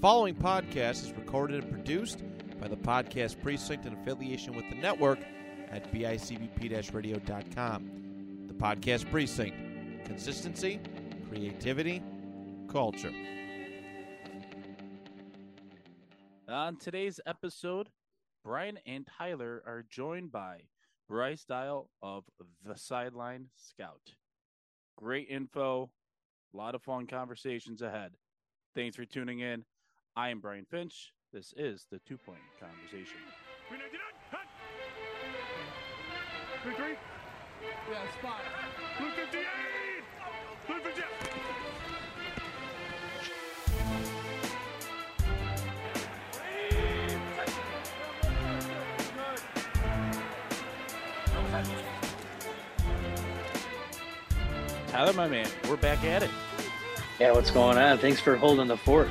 following podcast is recorded and produced by the Podcast Precinct in affiliation with the network at bicbp radio.com. The Podcast Precinct consistency, creativity, culture. On today's episode, Brian and Tyler are joined by Bryce Dial of The Sideline Scout. Great info, a lot of fun conversations ahead. Thanks for tuning in. I am Brian Finch. This is the Two Point Conversation. 399, hut! 33, Yeah, spot. blue 58, blue 58. Tyler, my man, we're back at it. Yeah, what's going on? Thanks for holding the fort.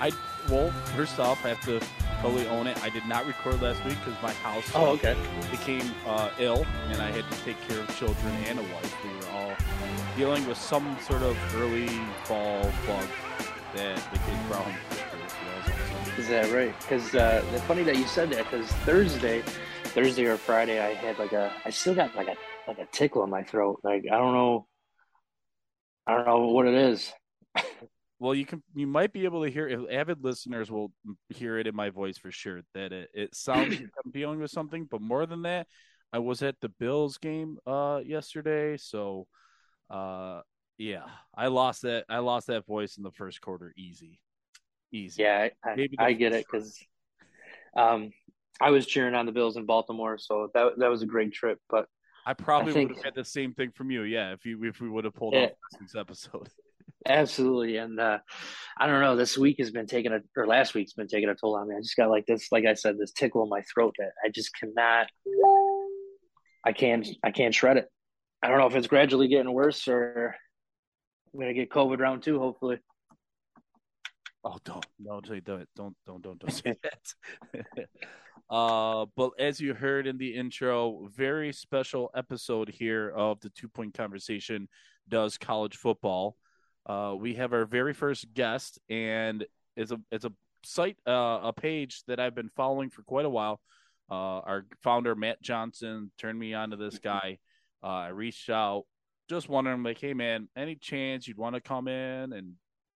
I well, first off, I have to totally own it. I did not record last week because my house Oh, okay. became uh, ill, and I had to take care of children and a wife. We were all dealing with some sort of early fall bug that the kids brought home. from school, so that was awesome. Is that right? Because uh, it's funny that you said that. Because Thursday, Thursday or Friday, I had like a, I still got like a like a tickle in my throat. Like I don't know, I don't know what it is. Well, you can you might be able to hear if avid listeners will hear it in my voice for sure that it, it sounds like I'm dealing with something, but more than that, I was at the Bills game uh yesterday, so uh yeah, I lost that I lost that voice in the first quarter easy. Easy. Yeah, I, Maybe I, I get it because um, I was cheering on the Bills in Baltimore, so that that was a great trip. But I probably I think- would have had the same thing from you, yeah, if you if we would have pulled Yeah. off this episode. Absolutely, and uh, I don't know. This week has been taking a, or last week's been taking a toll on me. I just got like this, like I said, this tickle in my throat that I just cannot. I can't. I can't shred it. I don't know if it's gradually getting worse or I'm gonna get COVID round two. Hopefully, Oh, don't, don't, don't, don't, don't, don't, don't say that. uh, but as you heard in the intro, very special episode here of the Two Point Conversation does college football. Uh, we have our very first guest, and it's a it's a site, uh, a page that I've been following for quite a while. Uh, our founder Matt Johnson turned me on to this guy. Uh, I reached out, just wondering, like, hey man, any chance you'd want to come in and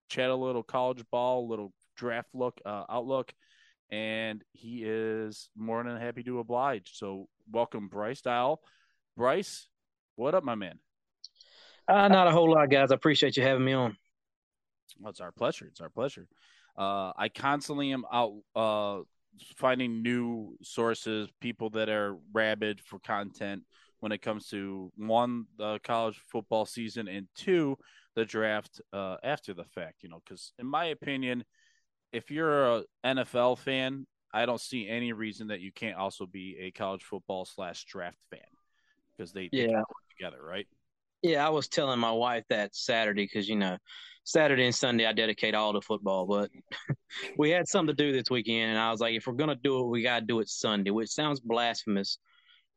chat a little college ball, a little draft look, uh, outlook, and he is more than happy to oblige. So, welcome, Bryce Dial. Bryce, what up, my man? Uh, not a whole lot, guys. I appreciate you having me on. Well, it's our pleasure. It's our pleasure. Uh, I constantly am out uh, finding new sources, people that are rabid for content when it comes to one, the college football season, and two, the draft uh, after the fact. You know, because in my opinion, if you're a NFL fan, I don't see any reason that you can't also be a college football slash draft fan because they, they Yeah. work together, right? Yeah, I was telling my wife that Saturday because you know Saturday and Sunday I dedicate all to football, but we had something to do this weekend, and I was like, if we're gonna do it, we gotta do it Sunday, which sounds blasphemous,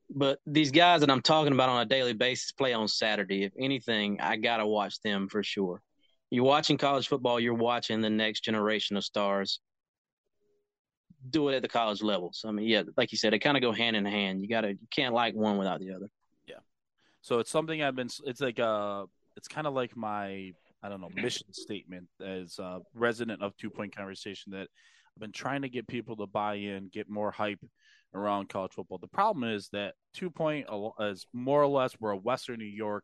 but these guys that I'm talking about on a daily basis play on Saturday. If anything, I gotta watch them for sure. You're watching college football, you're watching the next generation of stars do it at the college levels. I mean, yeah, like you said, they kind of go hand in hand. You gotta, you can't like one without the other. So it's something I've been. It's like uh It's kind of like my I don't know mission statement as a resident of Two Point Conversation that I've been trying to get people to buy in, get more hype around college football. The problem is that Two Point is more or less we're a Western New York.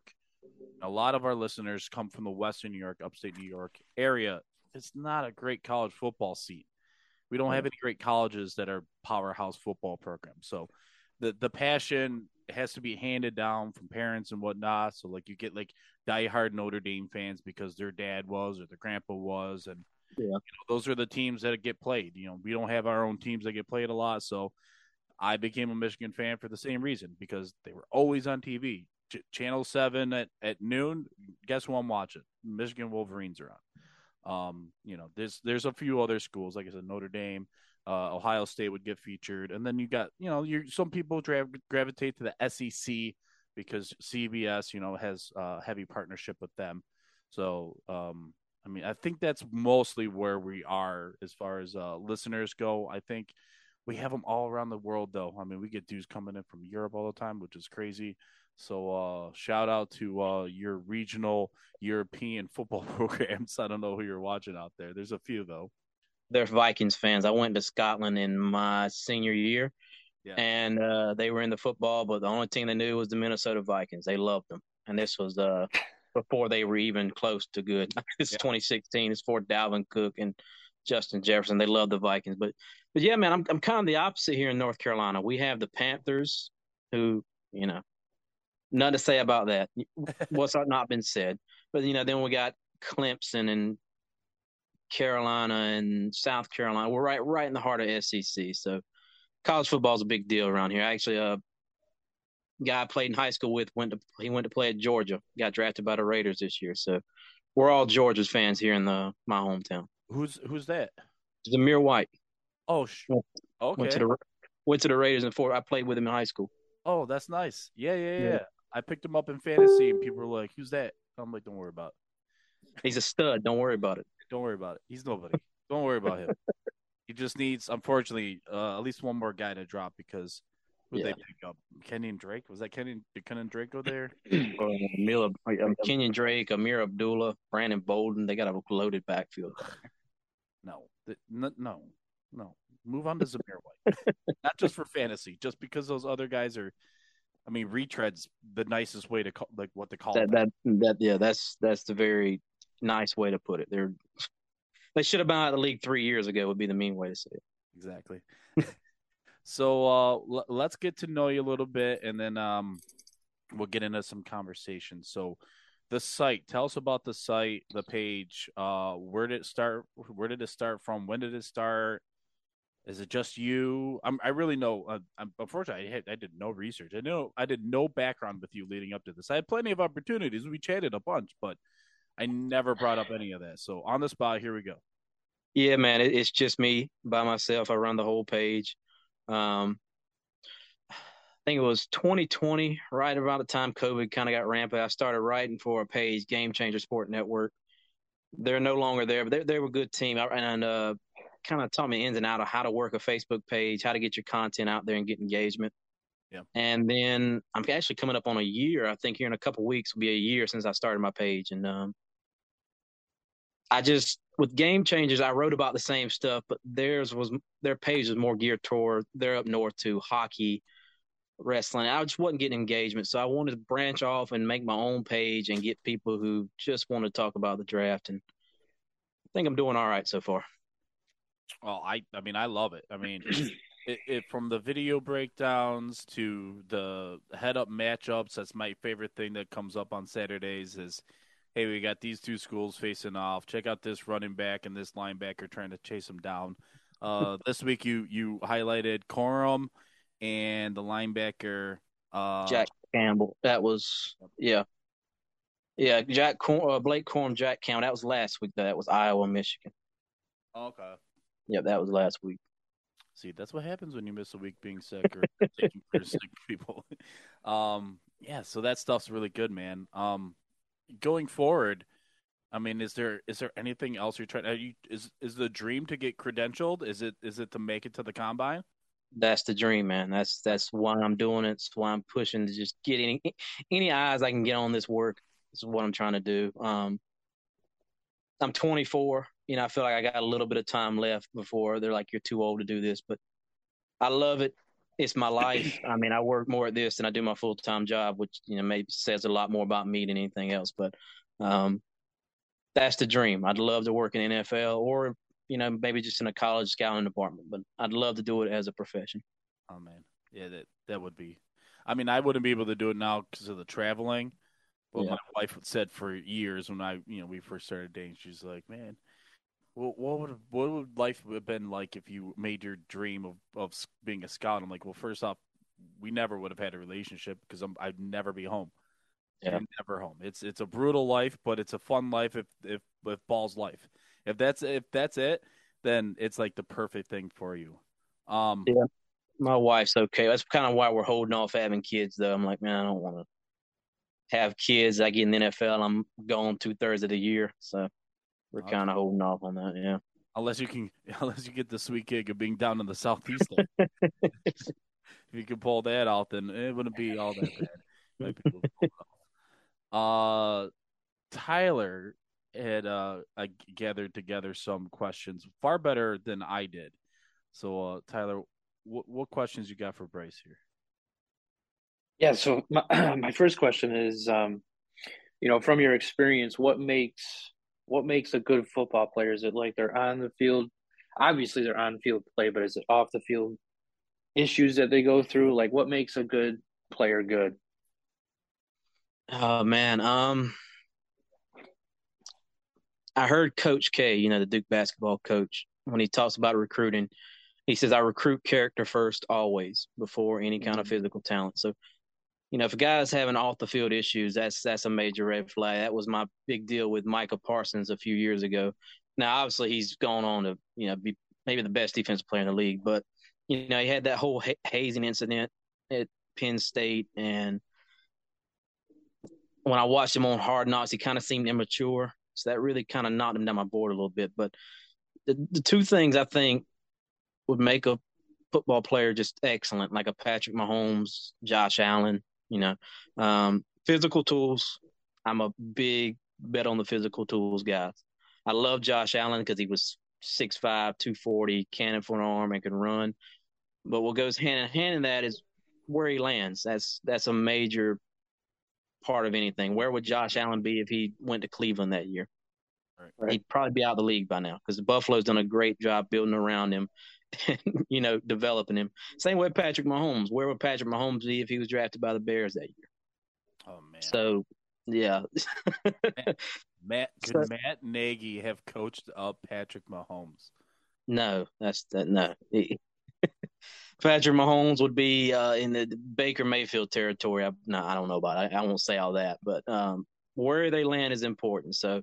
A lot of our listeners come from the Western New York, upstate New York area. It's not a great college football seat. We don't have any great colleges that are powerhouse football programs. So the the passion has to be handed down from parents and whatnot. So like you get like diehard Notre Dame fans because their dad was or their grandpa was, and Yeah. you know, those are the teams that get played. You know, we don't have our own teams that get played a lot, so I became a Michigan fan for the same reason because they were always on TV. Ch- Channel Seven at, at noon. Guess who I'm watching? Michigan Wolverines are on. Um, you know, there's there's a few other schools, like I said, Notre Dame, uh, Ohio State would get featured, and then you got you know, you some people dra- gravitate to the SEC because CBS, you know, has uh, heavy partnership with them. So, um, I mean, I think that's mostly where we are as far as uh, listeners go. I think we have them all around the world, though. I mean, we get dudes coming in from Europe all the time, which is crazy. So, uh, shout out to uh, your regional European football programs. I don't know who you're watching out there. There's a few though. They're Vikings fans. I went to Scotland in my senior year, Yeah. and uh, they were in the football, but the only team they knew was the Minnesota Vikings. They loved them, and this was uh, before they were even close to good. It's Yeah. 2016. It's for Dalvin Cook and Justin Jefferson. They love the Vikings, but but yeah, man, I'm I'm kind of the opposite here in North Carolina. We have the Panthers, who you know, nothing to say about that. What's not been said, but you know, then we got Clemson and Carolina and South Carolina. We're right right in the heart of SEC. So college football is a big deal around here. Actually, a guy I played in high school with went to he went to play at Georgia. Got drafted by the Raiders this year. So we're all Georgia's fans here in the my hometown. Who's who's that? Zamir White Oh, sh- okay. went to the went to the Raiders and four. I played with him in high school. Oh, that's nice. Yeah, yeah, yeah, Yeah. I picked him up in fantasy, and people were like, "Who's that?" I'm like, "Don't worry about it. He's a stud. Don't worry about it. Don't worry about it. He's nobody. Don't worry about him. He just needs, unfortunately, uh, at least one more guy to drop because who Yeah. they pick up? Kenyan Drake? Was that Kenny? Did Kenyan Drake go there? Uh, Miller, um, Kenyan Drake, Ameer Abdullah, Brandon Bolden. They got a loaded backfield. No, Th- n- no, no. Move on to Zamir White. Not just for fantasy, just because those other guys are. I mean, retreads the nicest way to call, like what to call that that that yeah that's that's the very nice way to put it they're they should have been out of the league three years ago would be the mean way to say it exactly. so uh, l- let's get to know you a little bit, and then um, we'll get into some conversation. So, the site. Tell us about the site, the page. Uh, where did it start? Where did it start from? When did it start? Is it just you? I'm, I really know. Uh, I'm, unfortunately, I, had, I did no research. I know I did no background with you leading up to this. I had plenty of opportunities. We chatted a bunch, but I never brought up any of that. So on the spot, here we go. yeah man it, it's just me by myself. I run the whole page. Um i think it was 2020 right around the time covid kind of got rampant i started writing for a page game changer sport network. They're no longer there but they, they were a good team. I- and uh kind of taught me ins and out of how to work a facebook page how to get your content out there and get engagement. Yeah. and then i'm actually coming up on a year. I think here in a couple weeks will be a year since i started my page. And um I just with game changers, I wrote about the same stuff, but theirs was their page was more geared toward they're up north to hockey, wrestling. I just wasn't getting engagement, so I wanted to branch off and make my own page and get people who just want to talk about the draft. And I think I'm doing all right so far. Well, I I mean I love it. I mean, it, it from the video breakdowns to the head up matchups. That's my favorite thing that comes up on Saturdays. Is hey, we got these two schools facing off. Check out this running back and this linebacker trying to chase them down. Uh, this week you you highlighted Corum and the linebacker uh, Jack Campbell, that was yeah, yeah. Jack Cor- uh, Blake Corum, Jack Campbell. That was last week. That was Iowa, Michigan. Okay. Yeah, that was last week. See, that's what happens when you miss a week being sick or taking care of sick people. Um, yeah, so that stuff's really good, man. Um, going forward, I mean, is there is there anything else you're trying? Are you, is is the dream to get credentialed? Is it is it to make it to the combine? That's the dream, man. That's that's why I'm doing it. It's why I'm pushing to just get any any eyes I can get on this work. This is what I'm trying to do. Um, I'm 24. You know, I feel like I got a little bit of time left before they're like, "You're too old to do this." But I love it. It's my life. I mean, I work more at this than I do my full time job, which you know maybe says a lot more about me than anything else. But um, that's the dream. I'd love to work in NFL or you know maybe just in a college scouting department. But I'd love to do it as a profession. Oh man, yeah, that that would be. I mean, I wouldn't be able to do it now because of the traveling. But Yeah. my wife said for years when I, you know, we first started dating, she's like, "Man, what, what would what would life have been like if you made your dream of of being a scout?" I'm like, "Well, first off, we never would have had a relationship because I'm, I'd never be home. Yeah. I'm never home. It's it's a brutal life, but it's a fun life if if if balls life. If that's if that's it, then it's like the perfect thing for you. Um, Yeah. My wife's okay. That's kind of why we're holding off having kids, though. I'm like, man, I don't want to have kids. I get in the NFL, I'm gone two thirds of the year. So we're Okay. kind of holding off on that. Yeah. Unless you can, unless you get the sweet gig of being down in the southeast. if you can pull that out, then it wouldn't be all that bad. Might be able to pull it off. Uh, Tyler had uh, uh, gathered together some questions far better than I did. So, uh, Tyler, what what questions you got for Bryce here? Yeah, so my, my first question is, um, you know, from your experience, what makes what makes a good football player? Is it like they're on the field? Obviously, they're on field play, but is it off the field issues that they go through? Like, what makes a good player good? Oh man, um, I heard Coach K, you know, the Duke basketball coach, when he talks about recruiting, he says I recruit character first always before any kind of physical talent. So, you know, if a guy's having off the field issues, that's that's a major red flag. That was my big deal with Micah Parsons a few years ago. Now, obviously, he's gone on to you know be maybe the best defensive player in the league, but you know, he had that whole ha- hazing incident at Penn State, and when I watched him on Hard Knocks, he kind of seemed immature. So that really kind of knocked him down my board a little bit. But the, the two things I think would make a football player just excellent, like a Patrick Mahomes, Josh Allen, you know, um, physical tools. I'm a big bet on the physical tools guys. I love Josh Allen because he was 6'5, 240, cannon for an arm, and can run. But what goes hand in hand in that is where he lands. That's that's a major part of anything. Where would Josh Allen be if he went to Cleveland that year? Right. He'd probably be out of the league by now because the Buffalo's done a great job building around him, and, you know, developing him. Same way Patrick Mahomes. Where would Patrick Mahomes be if he was drafted by the Bears that year? Oh man, So, yeah, Matt could so- Matt Nagy have coached up Patrick Mahomes? no, that's that. No, Patrick Mahomes would be uh, in the Baker Mayfield territory. I, no, I don't know about. It. I, I won't say all that, but um, where they land is important. So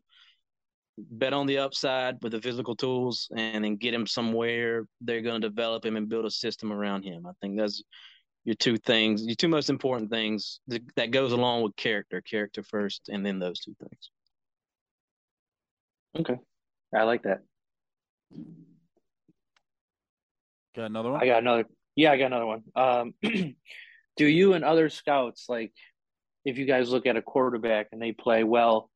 bet on the upside with the physical tools, and then get him somewhere they're going to develop him and build a system around him. I think that's your two things, your two most important things that, that goes along with character. Character first, and then those two things. Okay, I like that. Got another one? I got another. Yeah, I got another one. Um, do you and other scouts like if you guys look at a quarterback and they play well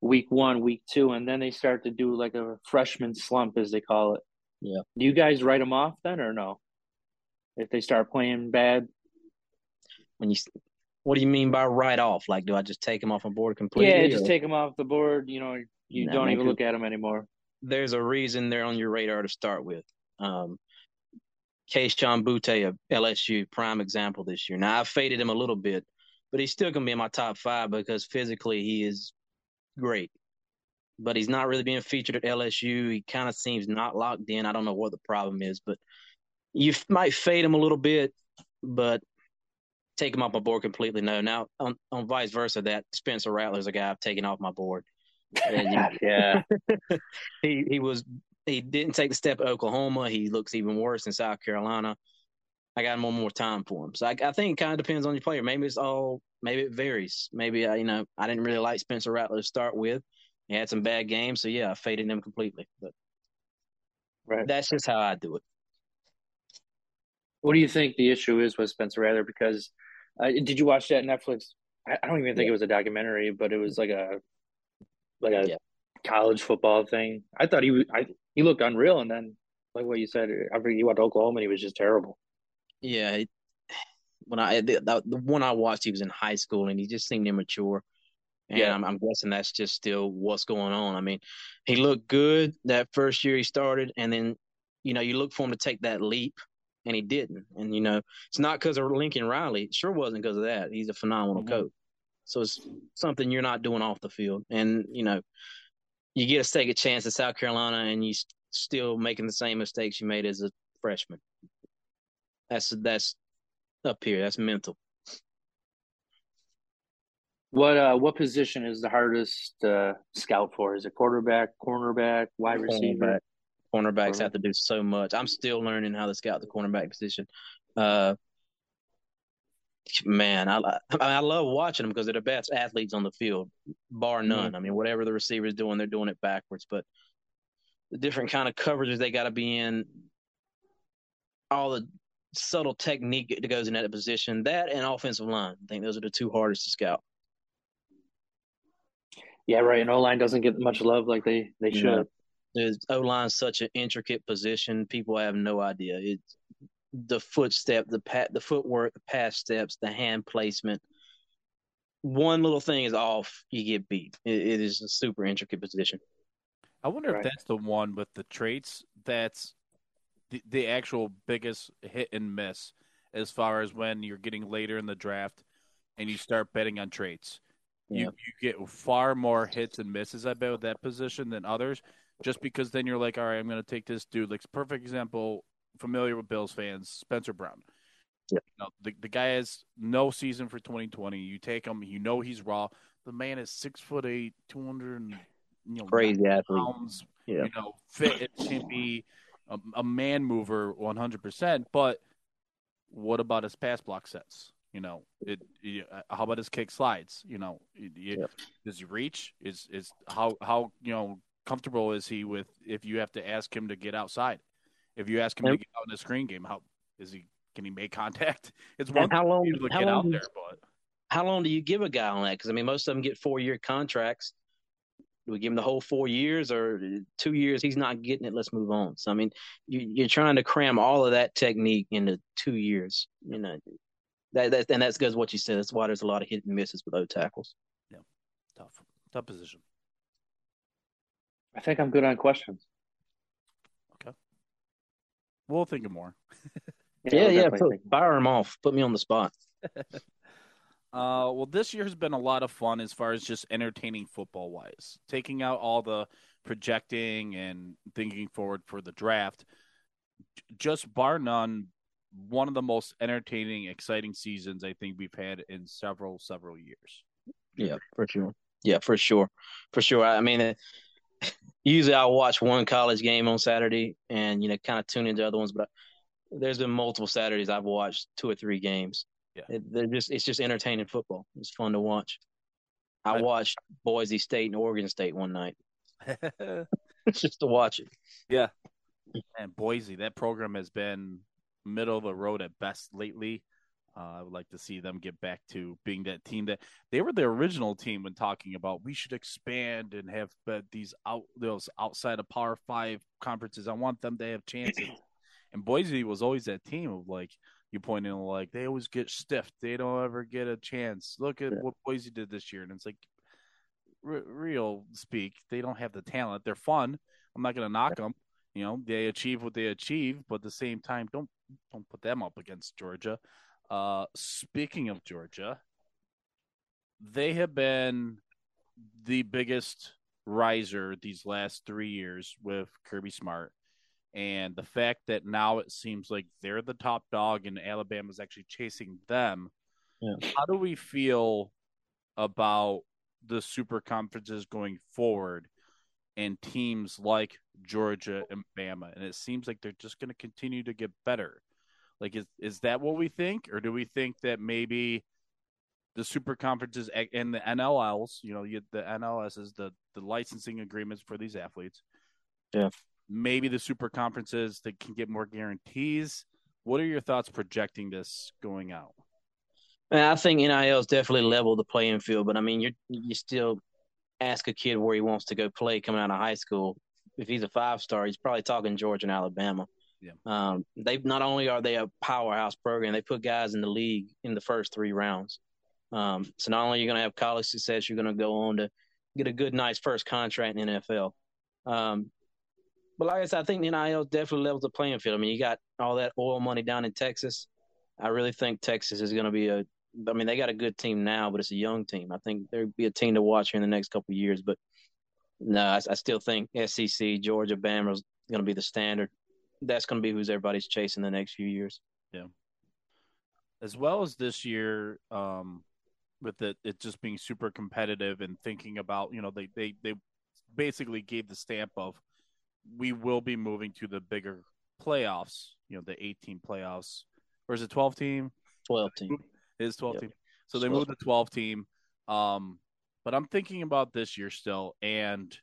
week one, week two, and then they start to do like a freshman slump as they call it? Yeah. Do you guys write them off then or no? If they start playing bad, When you, what do you mean by write off? Like, do I just take them off my board completely? yeah, just or- take them off the board. You know, you Nah, don't even look at them anymore. there's a reason they're on your radar to start with. Um, Kayshon Boutte of LSU, prime example this year. Now I faded him a little bit, but he's still gonna be in my top five because physically he is great. But he's not really being featured at LSU. He kind of seems not locked in. I don't know what the problem is, but you f- might fade him a little bit, but take him off my board completely. No. Now on, on vice versa, that Spencer Rattler's a guy I've taken off my board. And yeah, he he was he didn't take the step at Oklahoma. He looks even worse in South Carolina. I got him one more time for him. So I, I think it kind of depends on your player. Maybe it's all maybe it varies. Maybe I you know I didn't really like Spencer Rattler to start with. He had some bad games, so yeah, I faded him completely. But right. that's just how I do it. What do you think the issue is with Spencer Rattler? Because uh, did you watch that Netflix? I, I don't even think it was a documentary, but it was like a like a Yeah. college football thing. I thought he was, I he looked unreal, and then like what you said, after he went to Oklahoma, and he was just terrible. Yeah, when I the, the one I watched, he was in high school and he just seemed immature. And Yeah. I'm, I'm guessing that's just still what's going on. I mean, he looked good that first year he started, and then you know you look for him to take that leap, and he didn't. And you know it's not because of Lincoln Riley. It sure wasn't because of that. He's a phenomenal Mhm. coach. So it's something you're not doing off the field, and you know you get a second chance at South Carolina, and you s- still making the same mistakes you made as a freshman. That's that's up here. That's mental. What uh what position is the hardest uh, scout for? Is it quarterback, cornerback, wide receiver? Cornerback. Cornerbacks Corner- have to do so much. I'm still learning how to scout the cornerback position. Uh, man, I I, love watching them because they're the best athletes on the field, bar none. I mean, whatever the receiver's doing, they're doing it backwards. But the different kind of coverages they got to be in, all the subtle technique that goes in that position, that and offensive line. I think those are the two hardest to scout. Yeah, right. And O line doesn't get much love like they they should. No. The O line such an intricate position. People have no idea. It's the footstep, the pat, the footwork, the pass steps, the hand placement. One little thing is off, you get beat. it, it is a super intricate position. I wonder Right. if that's the one with the traits that's the, the actual biggest hit and miss as far as when you're getting later in the draft and you start betting on traits. You Yeah. you get far more hits and misses, I bet, with that position than others, just because then you're like, all right, I'm going to take this dude. Like, perfect example, familiar with Bills fans, Spencer Brown. Yeah. You know, the, the guy has no season for 2020. You take him, you know he's raw. The man is six foot eight, 200, you know, Crazy athlete. pounds, Yeah. you know, fit and be a, a man mover 100%. But what about his pass block sets? You know, it. uh, How about his kick slides? You know, Yep. does he reach? Is is how how you know comfortable is he with if you have to ask him to get outside? If you ask him to get out in the screen game, how is he? Can he make contact? It's one how long? How get out long? there, but How long do you give a guy on that? Because I mean, most of them get four year contracts. Do we give him the whole four years or two years? He's not getting it. Let's move on. So I mean, you, you're trying to cram all of that technique into two years. You know, that, that and that's because what you said. That's why there's a lot of hit and misses with those tackles. Yeah, tough, tough position. I think I'm good on questions. Okay, we'll think of more. Yeah, we'll yeah. definitely Put, fire him off. Put me on the spot. Uh, well, this year has been a lot of fun as far as just entertaining football wise. Taking out all the projecting and thinking forward for the draft, just bar none, one of the most entertaining, exciting seasons I think we've had in several, several years. Yeah, for sure. Yeah, for sure, for sure. I mean, usually I'll watch one college game on Saturday and you know kind of tune into other ones, but there's been multiple Saturdays I've watched two or three games. Yeah. It, they're just it's just entertaining football. It's fun to watch. I watched Boise State and Oregon State one night just to watch it. Yeah, and Boise, that program has been middle of the road at best lately. Uh, I would like to see them get back to being that team that they were the original team when talking about we should expand and have uh, these out those outside of Power Five conferences. I want them to have chances. And Boise was always that team of like you pointing like they always get stiffed. They don't ever get a chance. Look at Yeah. what Boise did this year, and it's like re- real speak. They don't have the talent. They're fun. I'm not going to knock them. You know, they achieve what they achieve, but at the same time, don't don't put them up against Georgia. Uh, speaking of Georgia, they have been the biggest riser these last three years with Kirby Smart. And the fact that now it seems like they're the top dog and Alabama's actually chasing them. Yeah. How do we feel about the super conferences going forward and teams like Georgia and Bama? And it seems like they're just going to continue to get better. Like, is is that what we think, or do we think that maybe the super conferences and the NLLs, you know, you, the NLSs, the the licensing agreements for these athletes, Yeah. Maybe the super conferences that can get more guarantees. What are your thoughts projecting this going out? I think NIL is definitely leveled the playing field, but I mean, you you still ask a kid where he wants to go play coming out of high school. If he's a five star, he's probably talking Georgia and Alabama. Yeah. Um, they not only are they a powerhouse program, they put guys in the league in the first three rounds. Um, so not only are you going to have college success, you're going to go on to get a good, nice first contract in the NFL. Um, but like I said, I think the NIL definitely levels the playing field. I mean, you got all that oil money down in Texas. I really think Texas is going to be a I mean, they got a good team now, but it's a young team. I think there'd be a team to watch here in the next couple years. But no, I, I still think SEC, Georgia, Bama is going to be the standard. That's going to be who's everybody's chasing the next few years. Yeah. As well as this year, um, with it, it just being super competitive and thinking about, you know, they, they, they basically gave the stamp of we will be moving to the bigger playoffs, you know, the 18 playoffs, or is it 12 team? 12 team. his 12 Yep. team. So they moved to 12 team. Um, but I'm thinking about this year still and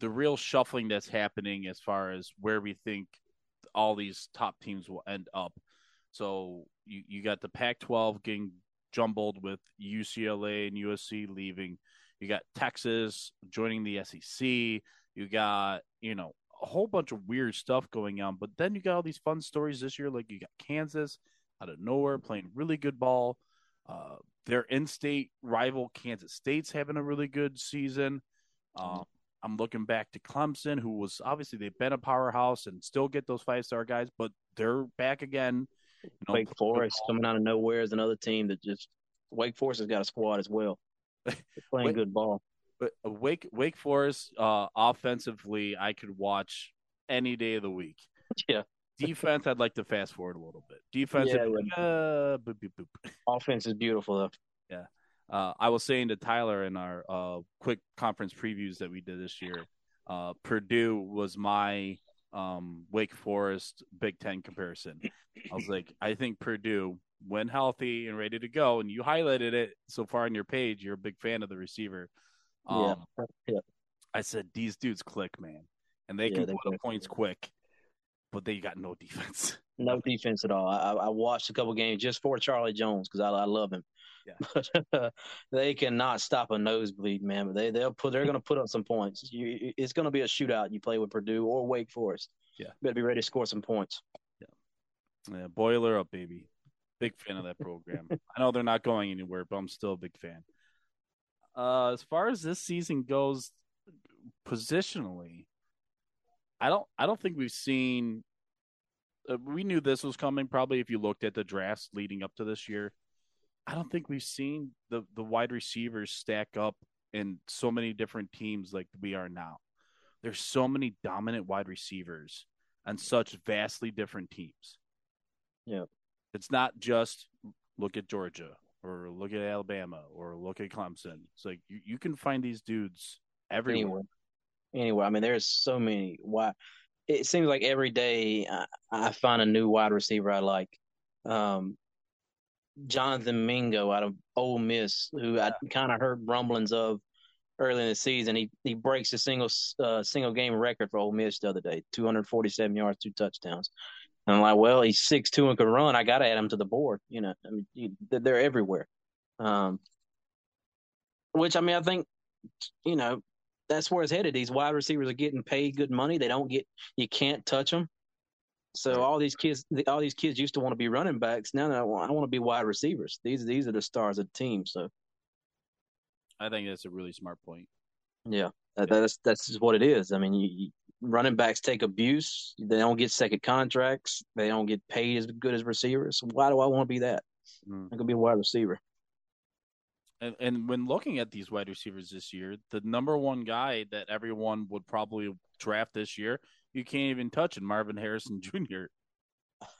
the real shuffling that's happening as far as where we think all these top teams will end up. So you, you got the Pac 12 getting jumbled with UCLA and USC leaving. You got Texas joining the SEC. You got, you know, a whole bunch of weird stuff going on. But then you got all these fun stories this year. Like you got Kansas out of nowhere playing really good ball. Uh, their in-state rival Kansas State's having a really good season. Um, I'm looking back to Clemson, who was obviously they've been a powerhouse and still get those five-star guys, but they're back again. You know, Wake Forest coming out of nowhere is another team that just Wake Forest has got a squad as well. They're playing Wake- good ball. But uh, Wake Wake Forest uh, offensively, I could watch any day of the week. Yeah. Defense, I'd like to fast forward a little bit. Defense, Yeah, uh, boop, boop, boop. Offense is beautiful though. Yeah. Uh, I was saying to Tyler in our uh, quick conference previews that we did this year, uh, Purdue was my um, Wake Forest Big Ten comparison. I was like, I think Purdue, when healthy and ready to go, and you highlighted it so far on your page, you're a big fan of the receiver. Um, yeah. Yeah. I said these dudes click, man, and they Yeah, can they put up points quick, but they got no defense. No defense at all. I, I watched a couple games just for Charlie Jones because I, I love him. Yeah. But they cannot stop a nosebleed, man. But they they'll put they're going to put up some points. You, it's going to be a shootout. You play with Purdue or Wake Forest. Yeah. better be ready to score some points. Yeah, boiler up, baby. Big fan of that program. I know they're not going anywhere, but I'm still a big fan. Uh, as far as this season goes, positionally, I don't. I don't think we've seen. Uh, we knew this was coming. Probably if you looked at the drafts leading up to this year, I don't think we've seen the the wide receivers stack up in so many different teams like we are now. There's so many dominant wide receivers on such vastly different teams. Yeah. It's not just look at Georgia or look at Alabama or look at Clemson. It's like you, you can find these dudes everywhere. Anywhere, anywhere. I mean, there's so many. Why? It seems like every day I, I find a new wide receiver I like. Um, Jonathan Mingo out of Ole Miss, who I kind of heard rumblings of early in the season. He he breaks a single uh, single game record for Ole Miss the other day, 247 yards, two touchdowns. And I'm like, well, he's six two and can run. I got to add him to the board. You know, I mean, they're everywhere. Um, which I mean, I think you know that's where it's headed. These wide receivers are getting paid good money. They don't get you can't touch them. So all these kids, all these kids used to want to be running backs. Now they want, I want to be wide receivers. These these are the stars of the team. So I think that's a really smart point. yeah, that, that's that's just what it is. I mean, you, running backs take abuse. They don't get second contracts. They don't get paid as good as receivers. Why do I want to be that? Mm. I could be a wide receiver. And, and when looking at these wide receivers this year, the number one guy that everyone would probably draft this year, you can't even touch it, Marvin Harrison Jr.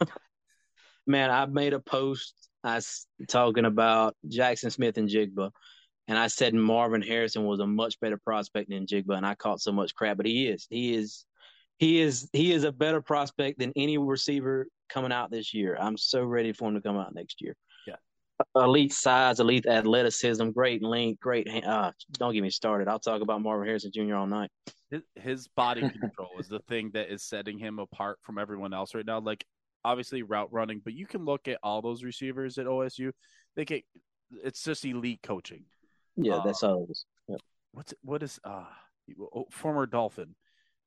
man, I made a post I s- talking about Jaxon Smith-Njigba, and I said Marvin Harrison was a much better prospect than Njigba, and I caught so much crap, but he is, he is, he is, he is a better prospect than any receiver coming out this year. I'm so ready for him to come out next year. Yeah. elite size, elite athleticism, great length, great. Uh, don't get me started. I'll talk about Marvin Harrison Jr. all night. His, his body control is the thing that is setting him apart from everyone else right now. Like obviously route running, but you can look at all those receivers at OSU. They get it's just elite coaching. Yeah, Uh, that's all it is. Yep. What's what is uh oh, former Dolphin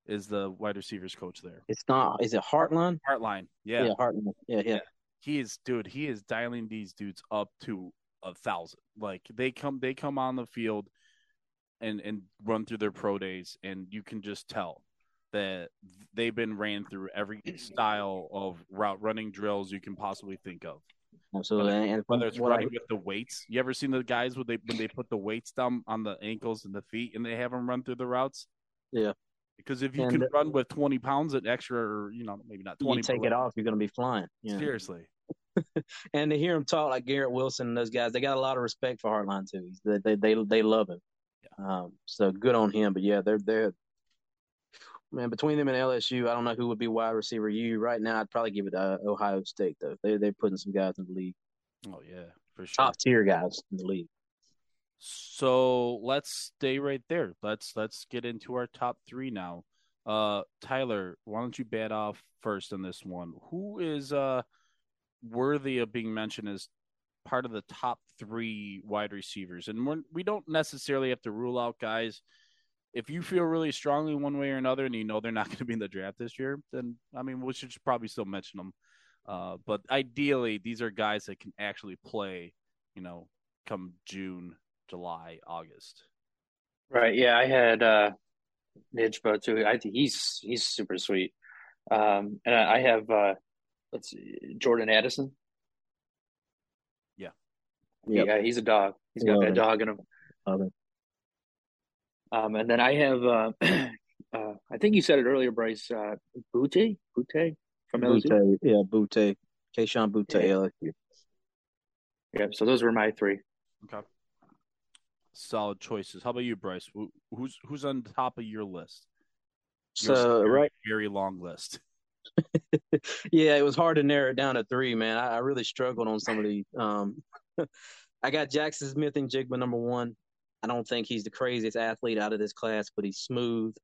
is the wide receivers coach there. It's not. Is it Hartline? Hartline, yeah, yeah Hartline. Yeah, yeah. he is dude. He is dialing these dudes up to a thousand. Like they come, they come on the field and and run through their pro days, and you can just tell that they've been ran through every style of route running drills you can possibly think of. Absolutely. And, and Whether it's what I- running with the weights, you ever seen the guys when they when they put the weights down on the ankles and the feet, and they have them run through the routes? Yeah. Because if you And- can run with twenty pounds at extra, or you know, maybe not twenty, you take it off, you're going to be flying. Yeah. Seriously, And to hear him talk like Garrett Wilson and those guys, they got a lot of respect for Hartline too. They they they, they love him. Um, so good on him. But yeah, they're they're man between them and LSU. I don't know who would be wide receiver. You right now, I'd probably give it to uh, Ohio State though. They they're putting some guys in the league. Oh yeah, for sure. Top tier guys in the league. So let's stay right there. Let's let's get into our top three now. Uh, Tyler, why don't you bat off first on this one? Who is uh worthy of being mentioned as part of the top three wide receivers? And we're, we don't necessarily have to rule out guys. If you feel really strongly one way or another, and you know they're not going to be in the draft this year, then I mean we should probably still mention them. Uh, but ideally, these are guys that can actually play. You know, come June, July, August. Right. Yeah, I had uh Njigba too. I think he's he's super sweet. Um and I I have uh let's see, Jordan Addison. Yeah. Yep. Yeah, he's a dog. He's got Love that him. dog in him. Love it. Um and then I have uh uh I think you said it earlier, Bryce, uh Boutte? Boutte from LSU. Boutte, yeah, Boutte, Kayshon Boutte, Yeah. LSU. Yeah, so those were my three. Okay. Solid choices. How about you, Bryce? Who's who's on top of your list? Your So very, right, very long list. yeah, it was hard to narrow it down to three, man. I, I really struggled on some of these. Um, I got Jaxon Smith-Njigba number one. I don't think he's the craziest athlete out of this class, but he's smooth,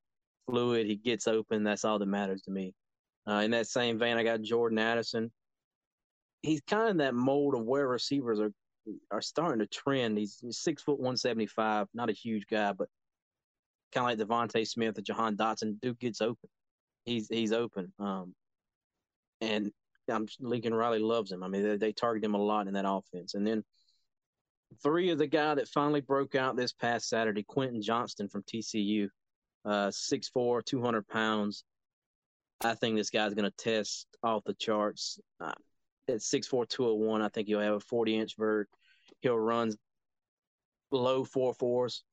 fluid. He gets open. That's all that matters to me. Uh, in that same vein, I got Jordan Addison. He's kind of that mold of where receivers are are starting to trend. He's, six foot one seventy five, not a huge guy, but kind of like DeVonta Smith or Jahan Dotson. Dude gets open. He's he's open. Um, and I'm Lincoln Riley loves him. I mean, they, they target him a lot in that offense. And then three is the guy that finally broke out this past Saturday, Quentin Johnston from TCU, uh, 6'4", 200 pounds. I think this guy's going to test off the charts. Uh, at 6'4", 201, I think he'll have a 40-inch vert. He'll run low four fours.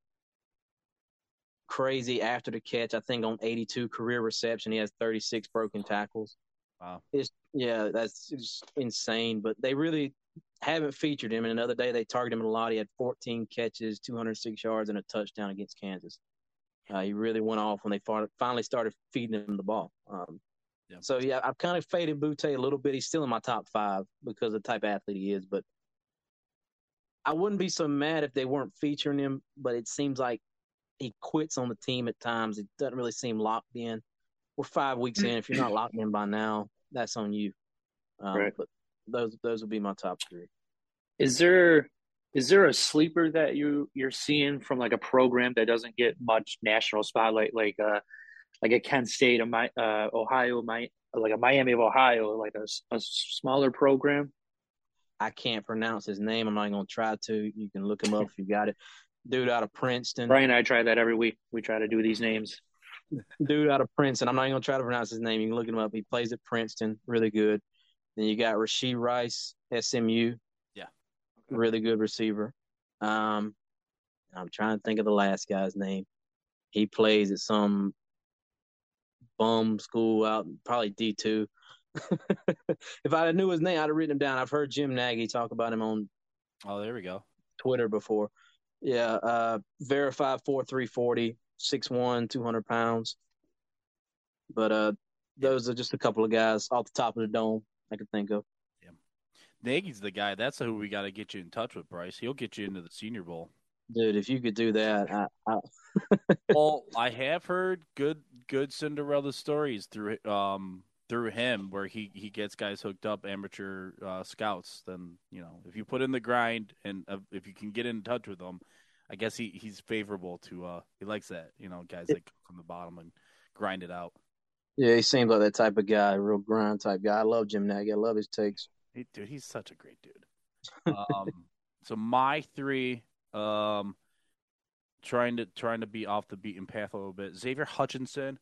Crazy after the catch. I think on 82 career reception, he has 36 broken tackles. Wow. It's yeah, that's insane. But they really haven't featured him. And another day they targeted him a lot. He had 14 catches, 206 yards, and a touchdown against Kansas. Uh, he really went off when they far- finally started feeding him the ball. Um, Yeah. So yeah, I've kind of faded Boutte a little bit. He's still in my top five because of the type of athlete he is. But I wouldn't be so mad if they weren't featuring him. But it seems like he quits on the team at times. It doesn't really seem locked in. We're five weeks in. If you're not locked in by now, that's on you. Um, Right. But those those would be my top three. Is there is there a sleeper that you you're seeing from like a program that doesn't get much national spotlight, like uh like a Kent State, a Mi- uh Ohio, my like a Miami of Ohio, like a, a smaller program? I can't pronounce his name. I'm not going to try to. You can look him up if you got it. Dude out of Princeton. Brian and I try that every week. We try to do these names. Dude out of Princeton. I'm not even going to try to pronounce his name. You can look him up. He plays at Princeton. Really good. Then you got Rashee Rice, SMU. Yeah. Really good receiver. Um, I'm trying to think of the last guy's name. He plays at some bum school out, probably D2. if I knew his name, I'd have written him down. I've heard Jim Nagy talk about him on Oh, there we go. Twitter before. Yeah, uh, verified four three forty, six one, two hundred pounds. But uh, those are just a couple of guys off the top of the dome I could think of. Yeah, Nagy's the guy. That's who we got to get you in touch with, Bryce. He'll get you into the Senior Bowl. Dude, if you could do that, I, I, well, I have heard good good Cinderella stories through um through him where he he gets guys hooked up amateur uh, scouts. Then you know if you put in the grind and uh, if you can get in touch with them, I guess he he's favorable to uh he likes that you know guys that come from the bottom and grind it out. Yeah, he seems like that type of guy, real grind type guy. I love Jim Nagy. I love his takes. He, dude, he's such a great dude. Um, so my three, um, trying to trying to be off the beaten path a little bit. Xavier Hutchinson,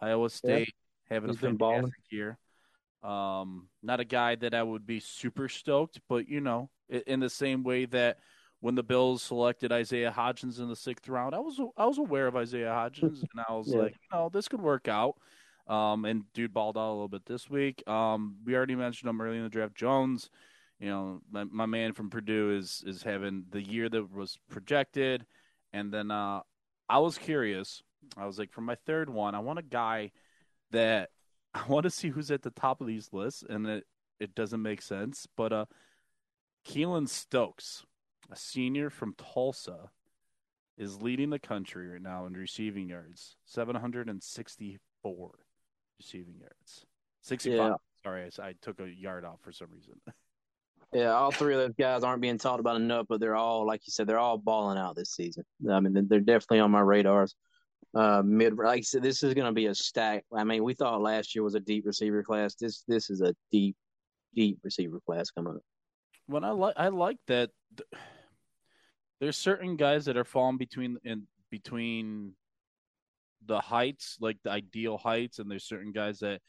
Iowa State, having He's a been fantastic balling. year. Um, not a guy that I would be super stoked, but you know, in the same way that when the Bills selected Isaiah Hodgins in the sixth round, I was I was aware of Isaiah Hodgins, and I was Yeah. like, you know, this could work out. Um, and dude balled out a little bit this week. Um, we already mentioned him early in the draft. Jones, you know, my, my man from Purdue is is having the year that was projected. And then uh, I was curious. I was like, for my third one, I want a guy that I want to see who's at the top of these lists, and it it doesn't make sense. But uh, Keylon Stokes, a senior from Tulsa, is leading the country right now in receiving yards, 764 receiving yards. 65. Yeah. Sorry, I took a yard off for some reason. Yeah, all three of those guys aren't being talked about enough, but they're all, like you said, they're all balling out this season. I mean, they're- they're definitely on my radars. Uh, mid, like I said, this is going to be a stack. I mean, we thought last year was a deep receiver class. This this is a deep, deep receiver class coming up. when I like I like that th- there's certain guys that are falling between in between the heights, like the ideal heights, and there's certain guys that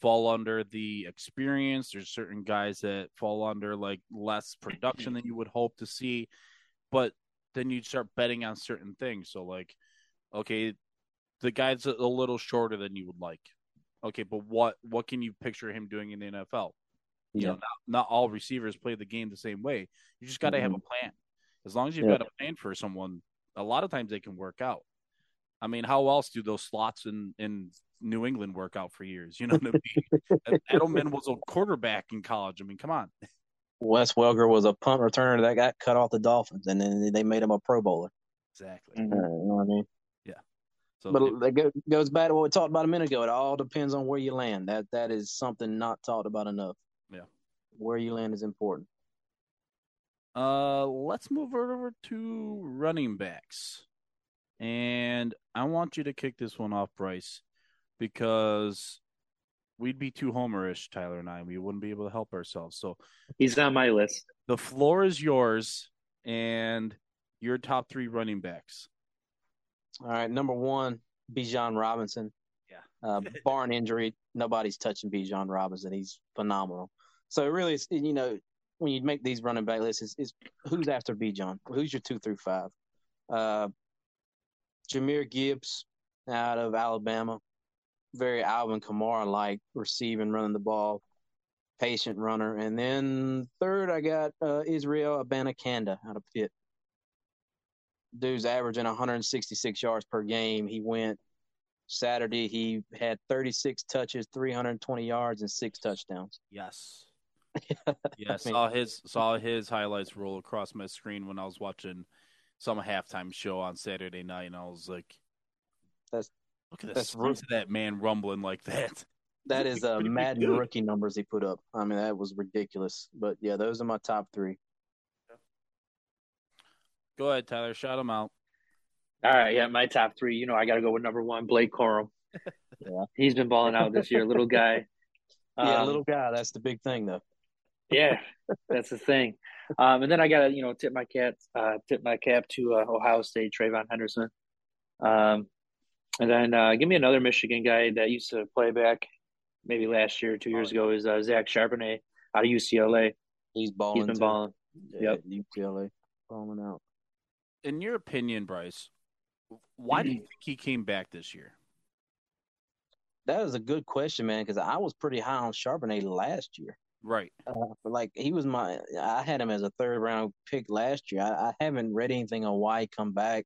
fall under the experience. There's certain guys that fall under like less production than you would hope to see. But then you start betting on certain things. So like, okay, the guy's a, a little shorter than you would like. Okay, but what what can you picture him doing in the NFL? you know, not, not all receivers play the game the same way. You just got to have a mm-hmm. plan. As long as you've Yeah. got a plan for someone, a lot of times they can work out. I mean, how else do those slots in, in New England work out for years? You know what I mean? Edelman was a quarterback in college. I mean, come on. Wes Welker was a punt returner that got cut off the Dolphins, and then they made him a Pro Bowler. Exactly. Uh, you know what I mean? Yeah. So But it, go- goes back to what we talked about a minute ago. It all depends on where you land. That that is something not talked about enough. Yeah. where you land is important. Uh, let's move over to running backs. And I want you to kick this one off, Bryce, because we'd be too homerish, Tyler and I. We wouldn't be able to help ourselves. So He's on my list. the floor is yours and your top three running backs. All right, number one, Bijan Robinson. Yeah. Uh, barring injury, nobody's touching Bijan Robinson. He's phenomenal. So really, it's you know when you make these running back lists, it's, it's who's after Bijan? Who's your two through five? Uh, Jahmyr Gibbs out of Alabama, very Alvin Kamara like receiving, running the ball, patient runner, and then third I got uh, Israel Abanikanda out of Pitt dude's averaging 166 yards per game. He went Saturday. He had 36 touches, 320 yards, and six touchdowns. Yes. Yeah, I mean- saw his saw his highlights roll across my screen when I was watching some halftime show on Saturday night, and I was like, That's- look at the that's size of that man rumbling like that." That is uh, Pretty big Madden rookie numbers he put up. I mean, that was ridiculous. But yeah, those are my top three. Go ahead, Tyler. Shout him out. All right, yeah, my top three. You know, I got to go with number one, Blake Corum. Yeah. He's been balling out this year, little guy. Yeah, Um, little guy. That's the big thing, though. Yeah, that's the thing. Um, and then I got to, you know, tip my cap, uh, tip my cap to uh, Ohio State, TreVeyon Henderson. Um, and then uh, give me another Michigan guy that used to play back maybe last year, two years ago, is uh, Zach Charbonnet out of UCLA. He's balling. He's been too. balling. Yeah, Yep. UCLA balling out. In your opinion, Bryce, why do you think he came back this year? That is a good question, man. Because I was pretty high on Charbonnet last year. Right. Uh, like he was my, I had him as a third round pick last year. I, I haven't read anything on why he come back.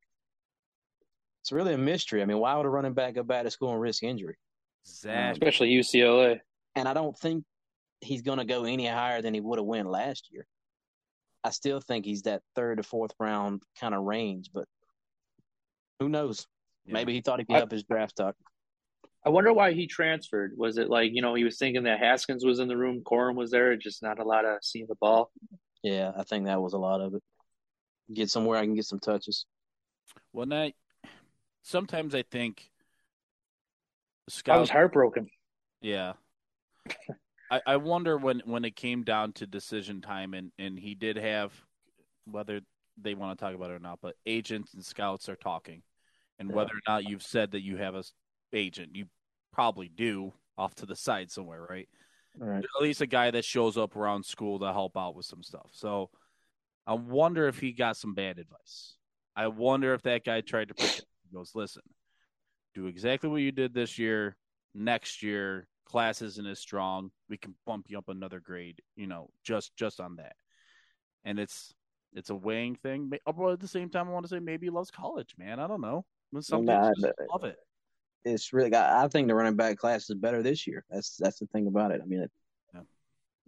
It's really a mystery. I mean, why would a running back go back to school and risk injury? Zach. especially UCLA. And I don't think he's going to go any higher than he would have went last year. I still think he's that third to fourth round kind of range, but who knows? Yeah. Maybe he thought he could I- up his draft stock. I wonder why he transferred. Was it like, you know, he was thinking that Haskins was in the room, Corum was there, just not a lot of seeing the ball? Yeah, I think that was a lot of it. Get somewhere I can get some touches. Well, I sometimes I think I scouts. was heartbroken. Yeah. I, I wonder when, when it came down to decision time and, and he did have whether they want to talk about it or not, but agents and scouts are talking. And Yeah. whether or not you've said that you have a s- agent, you probably do off to the side somewhere, right? Right. At least a guy that shows up around school to help out with some stuff. So I wonder if he got some bad advice. I wonder if that guy tried to protect. He goes, listen, do exactly what you did this year. Next year, class isn't as strong. We can bump you up another grade. You know, just just on that. And it's it's a weighing thing. Oh, but at the same time, I want to say maybe he loves college, man. I don't know. Some Nah, love it. It's really. I I think the running back class is better this year. That's that's the thing about it. I mean, it, Yeah.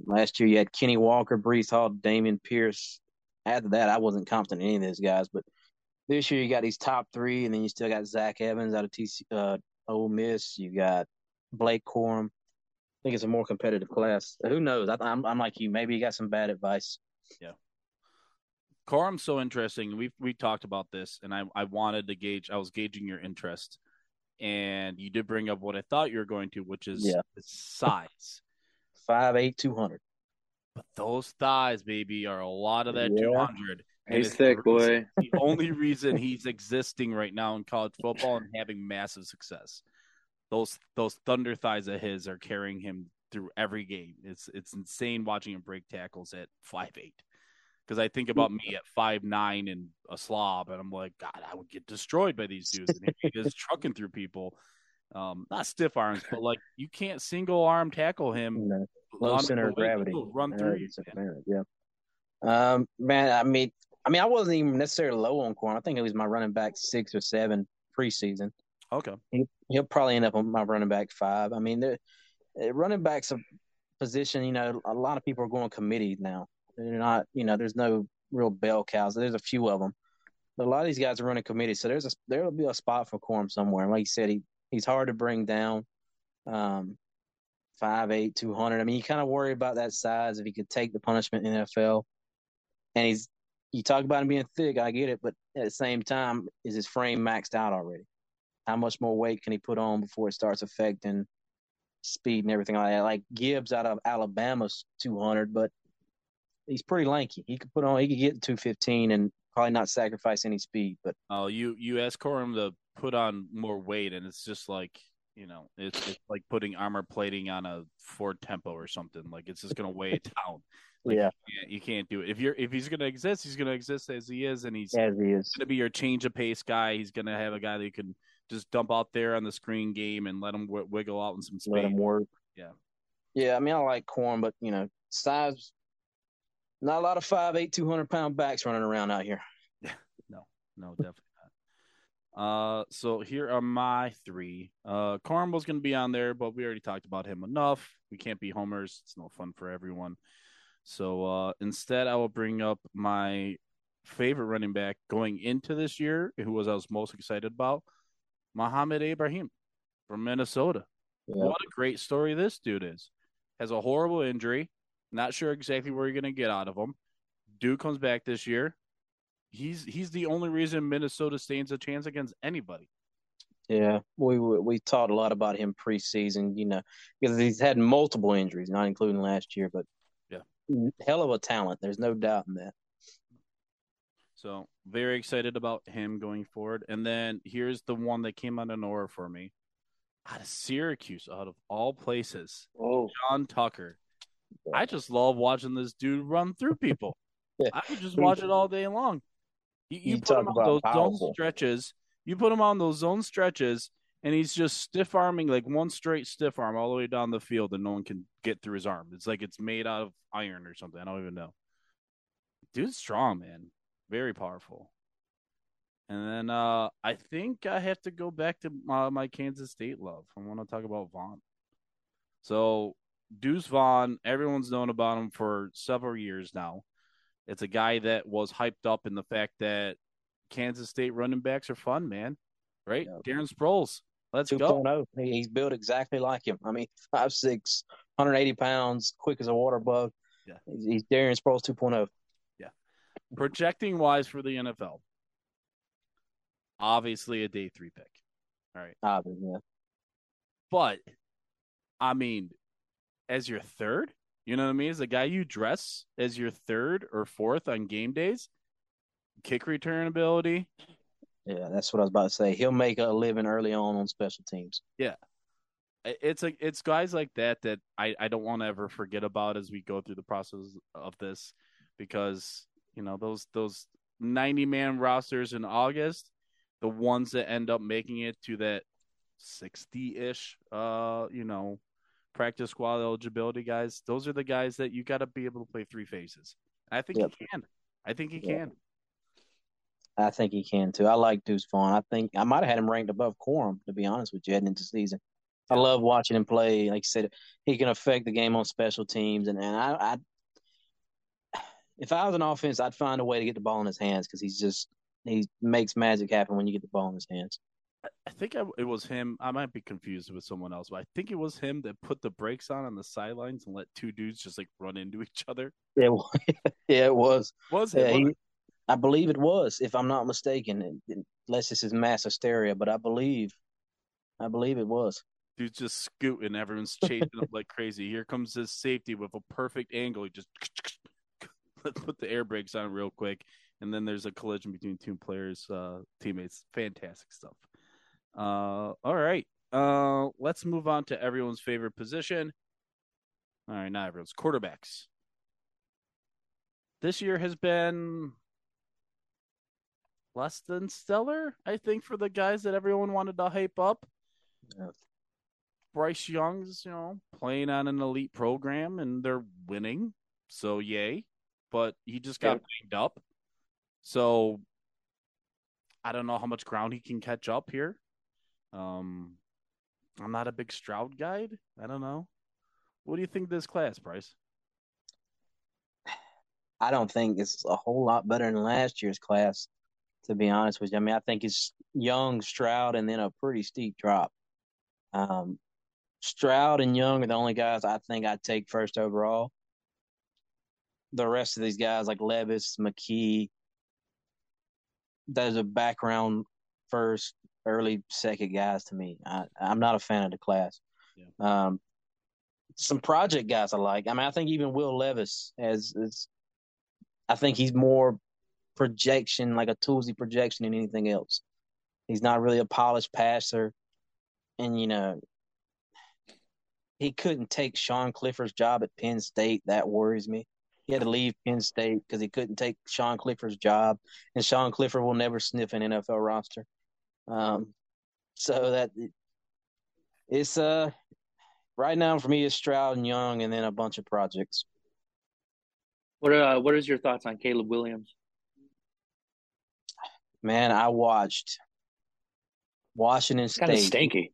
Last year you had Kenny Walker, Breece Hall, Dameon Pierce. After that, I wasn't confident in any of those guys, but this year you got these top three, and then you still got Zach Evans out of TC, uh, Ole Miss. You got Blake Corum. I think it's a more competitive class. Who knows? I, I'm, I'm like you. Maybe you got some bad advice. Yeah. Corum's so interesting. We we talked about this, and I I wanted to gauge. I was gauging your interest, and you did bring up what I thought you were going to, which is Yeah. the size. Five eight, two hundred. But those thighs, baby, are a lot of that Yeah. two hundred. He's thick, boy. The only reason he's existing right now in college football and having massive success. Those those thunder thighs of his are carrying him through every game. It's it's insane watching him break tackles at five eight. Because I think about me at five nine and a slob, and I'm like, God, I would get destroyed by these dudes. And he is trucking through people. Um, not stiff arms, but like you can't single arm tackle him. Low center of gravity. Run Uh, through you. Yeah. Um, man, I mean, I mean, I wasn't even necessarily low on Corum. I think it was my running back six or seven preseason. Okay. He, he'll probably end up on my running back five. I mean, the uh, running back's a position. You know, a lot of people are going committee now. They're not. You know, there's no real bell cows. There's a few of them, but a lot of these guys are running committee. So there's a there'll be a spot for Corum somewhere. And like you said, he he's hard to bring down. Um, five eight, two hundred. I mean, you kind of worry about that size if he could take the punishment in the NFL. And he's you talk about him being thick, I get it, but at the same time, is his frame maxed out already? How much more weight can he put on before it starts affecting speed and everything like that? Like Gibbs out of Alabama's two hundred, but he's pretty lanky. He could put on he could get two fifteen and probably not sacrifice any speed. But Oh, you you ask Corum to put on more weight, and it's just like you know, it's, it's like putting armor plating on a Ford Tempo or something. Like it's just gonna weigh it down. Like, yeah, you can't, you can't do it. If you're if he's gonna exist, he's gonna exist as he is, and he's as he is. gonna be your change of pace guy. He's gonna have a guy that you can just dump out there on the screen game and let him w- wiggle out in some Let him work. Yeah. Yeah, I mean I like Corum, but you know, size not a lot of five eight, two hundred pound backs running around out here. Yeah, No, no, definitely not. Uh, so here are my three. Uh, Cornwell's going to be on there, but we already talked about him enough. We can't be homers. It's no fun for everyone. So uh, instead, I will bring up my favorite running back going into this year, who was I was most excited about, Mohamed Ibrahim from Minnesota. Yeah. What a great story this dude is. Has a horrible injury. Not sure exactly where you're going to get out of him. Dude comes back this year. He's he's the only reason Minnesota stands a chance against anybody. Yeah, we we we talked a lot about him preseason, you know, because he's had multiple injuries, not including last year, but Yeah. hell of a talent. There's no doubt in that. So very excited about him going forward. And then here's the one that came out of nowhere for me. Out of Syracuse, out of all places, Oh, Sean Tucker. I just love watching this dude run through people. Yeah. I could just watch it all day long. You, you, You put talk him on about those powerful. zone stretches. You put him on those zone stretches, and he's just stiff arming like one straight stiff arm all the way down the field, and no one can get through his arm. It's like it's made out of iron or something. I don't even know. Dude's strong, man. Very powerful. And then uh, I think I have to go back to my, my Kansas State love. I want to talk about Vaughn. So Deuce Vaughn, everyone's known about him for several years now. It's a guy that was hyped up in the fact that Kansas State running backs are fun, man. Right? Yeah. Darren Sproles. Let's go. 2.0. He- He's built exactly like him. I mean, 5'6", 180 pounds, quick as a water bug. Yeah. He's, Darren Sproles oh. 2.0. Projecting wise for the NFL, obviously a day three pick. All right. Obviously, yeah. But I mean, as your third, you know what I mean? As the guy you dress as your third or fourth on game days, kick return ability. Yeah, that's what I was about to say. He'll make a living early on on special teams. Yeah, It's like it's guys like that that I, I don't want to ever forget about as we go through the process of this because you know those those ninety man rosters in August, the ones that end up making it to that sixty ish uh you know practice squad eligibility guys, those are the guys that you got to be able to play three phases. I think Yep. he can. I think he Yeah. can. I think he can too. I like Deuce Vaughn. I think I might have had him ranked above Corum, to be honest with you, heading into season. I love watching him play. Like I said, he can affect the game on special teams, and and I, I if I was an offense, I'd find a way to get the ball in his hands because he's just he makes magic happen when you get the ball in his hands. I think I, it was him. I might be confused with someone else, but I think it was him that put the brakes on on the sidelines and let two dudes just like run into each other. Yeah, well, yeah, it was. Was Yeah, it? he, I believe it was, if I'm not mistaken, unless this is mass hysteria, but I believe, I believe it was. Dude's just scooting. Everyone's chasing him like crazy. Here comes his safety with a perfect angle. He just put the air brakes on real quick, and then there's a collision between two players, uh, teammates. Fantastic stuff. Uh, all right. Uh, let's move on to everyone's favorite position. All right, not everyone's quarterbacks. This year has been less than stellar, I think, for the guys that everyone wanted to hype up. Yeah. Bryce Young's, you know, playing on an elite program and they're winning. So yay. But he just got banged up. So I don't know how much ground he can catch up here. Um I'm not a big Stroud guide. I don't know. What do you think this class, Bryce? I don't think it's a whole lot better than last year's class, to be honest with you. I mean, I think it's Young, Stroud, and then a pretty steep drop. Um, Stroud and Young are the only guys I think I'd take first overall. The rest of these guys, like Levis, McKee, those are background first, early second guys to me. I, I'm not a fan of the class. Yeah. Um, some project guys I like. I mean, I think even Will Levis has is. I think he's more projection, like a toolsy projection, than anything else. He's not really a polished passer, and you know, he couldn't take Sean Clifford's job at Penn State. That worries me. He had to leave Penn State because he couldn't take Sean Clifford's job, and Sean Clifford will never sniff an NFL roster. Um, so that it's uh right now for me it's Stroud and Young, and then a bunch of projects. What uh, what is your thoughts on Caleb Williams? Man, I watched Washington It's kind of State. stinky.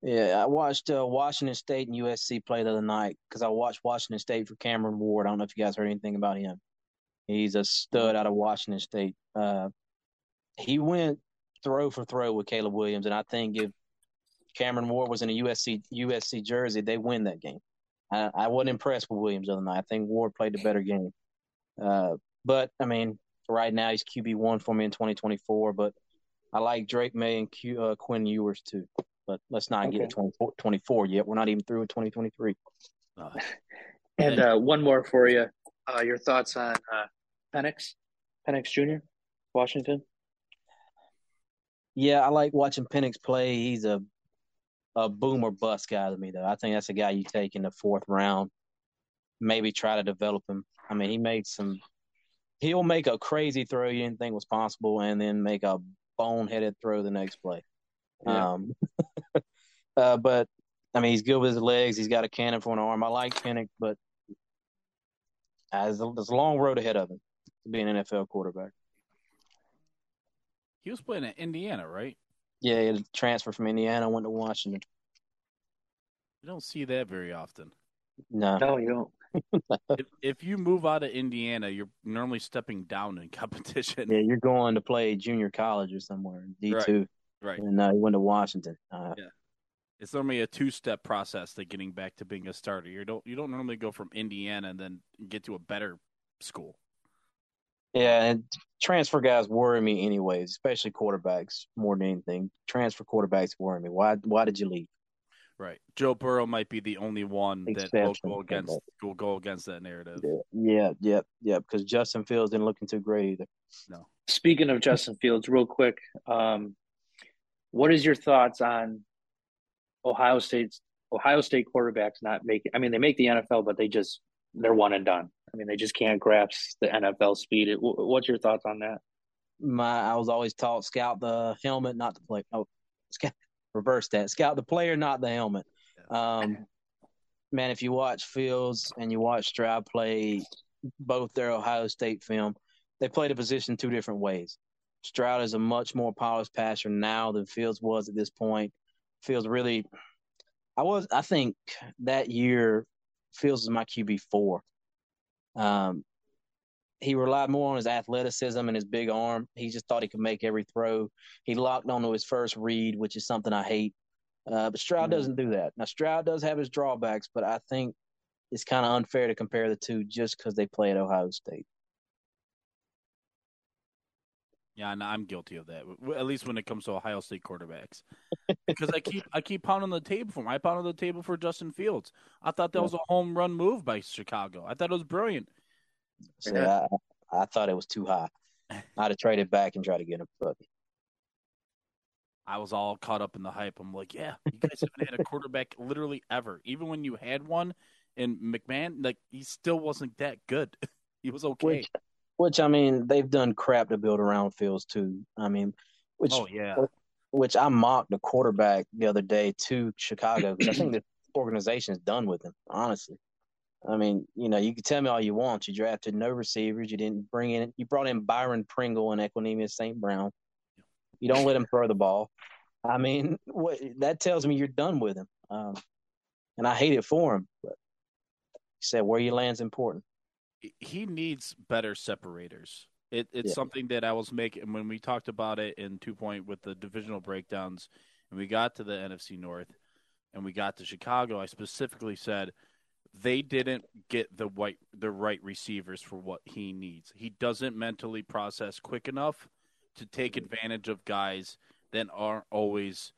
Yeah, I watched uh, Washington State and USC play the other night because I watched Washington State for Cameron Ward. I don't know if you guys heard anything about him. He's a stud out of Washington State. Uh, he went throw for throw with Caleb Williams, and I think if Cameron Ward was in a USC USC jersey, they win that game. I, I wasn't impressed with Williams the other night. I think Ward played the better game. Uh, but I mean, right now he's QB one for me in 2024. But I like Drake Maye and Q, uh, Quinn Ewers too. But let's not get to 24, 24 yet. We're not even through in 2023. Uh, And uh, one more for you. Uh, your thoughts on uh, Penix, Penix Jr., Washington? Yeah, I like watching Penix play. He's a a boom or bust guy to me, though. I think that's a guy you take in the fourth round. Maybe try to develop him. I mean, he made some. He'll make a crazy throw you didn't think was possible, and then make a boneheaded throw the next play. Yeah. Um, uh, but I mean, he's good with his legs. He's got a cannon for an arm. I like Penix, but as there's a long road ahead of him to be an NFL quarterback. He was playing at Indiana, right? Yeah, he had a transfer from Indiana, went to Washington. You don't see that very often. No, No, you don't. if, if you move out of Indiana, you're normally stepping down in competition. Yeah, you're going to play junior college or somewhere, D two, Right. and uh, he went to Washington. Uh, It's normally a two-step process to getting back to being a starter. You don't you don't normally go from Indiana and then get to a better school. Yeah, and transfer guys worry me anyways, especially quarterbacks more than anything. Transfer quarterbacks worry me. Why? Why did you leave? Right. Joe Burrow might be the only one that will go against will go against that narrative. Yeah, yeah, yeah. Because Justin Fields didn't looking too great either. No. Speaking of Justin Fields, real quick, um, what is your thoughts on Ohio State's Ohio State quarterbacks not making? I mean, they make the NFL, but they just they're one and done. I mean, they just can't grasp the NFL speed. It- What's your thoughts on that? My, I was always taught scout the helmet, not the play. Oh, scout, reverse that. Scout the player, not the helmet. Um, man, if you watch Fields and you watch Stroud play both their Ohio State film, they play the position two different ways. Stroud is a much more polished passer now than Fields was at this point. Fields really, I was. I think that year Fields is my QB four. Um, he relied more on his athleticism and his big arm. He just thought he could make every throw. He locked onto his first read, which is something I hate. Uh, but Stroud Mhm. doesn't do that. Now Stroud does have his drawbacks, but I think it's kind of unfair to compare the two just because they play at Ohio State. Yeah, and I'm guilty of that. At least when it comes to Ohio State quarterbacks, because I keep I keep pounding the table for him. I pounded the table for Justin Fields. I thought that was a home run move by Chicago. I thought it was brilliant. So Yeah. I, I thought it was too high. I'd have traded back and tried to get him, but I was all caught up in the hype. I'm like, yeah, you guys haven't had a quarterback literally ever. Even when you had one, and McMahon, like he still wasn't that good. he was okay. which, which I mean, they've done crap to build around Fields too. I mean, which oh yeah, which I mocked the quarterback the other day to Chicago because I think the organization is done with him. Honestly, I mean, you know, you can tell me all you want. You drafted no receivers. You didn't bring in. You brought in Byron Pringle and Equanimeous St. Brown. You don't let him throw the ball. I mean, what that tells me you're done with him. Um, and I hate it for him. But he said, "Where you land's important." He needs better separators. It, it's Yeah. something that I was making when we talked about it in two point with the divisional breakdowns, and we got to the NFC North, and we got to Chicago. I specifically said they didn't get the white the right receivers for what he needs. He doesn't mentally process quick enough to take advantage of guys that aren't always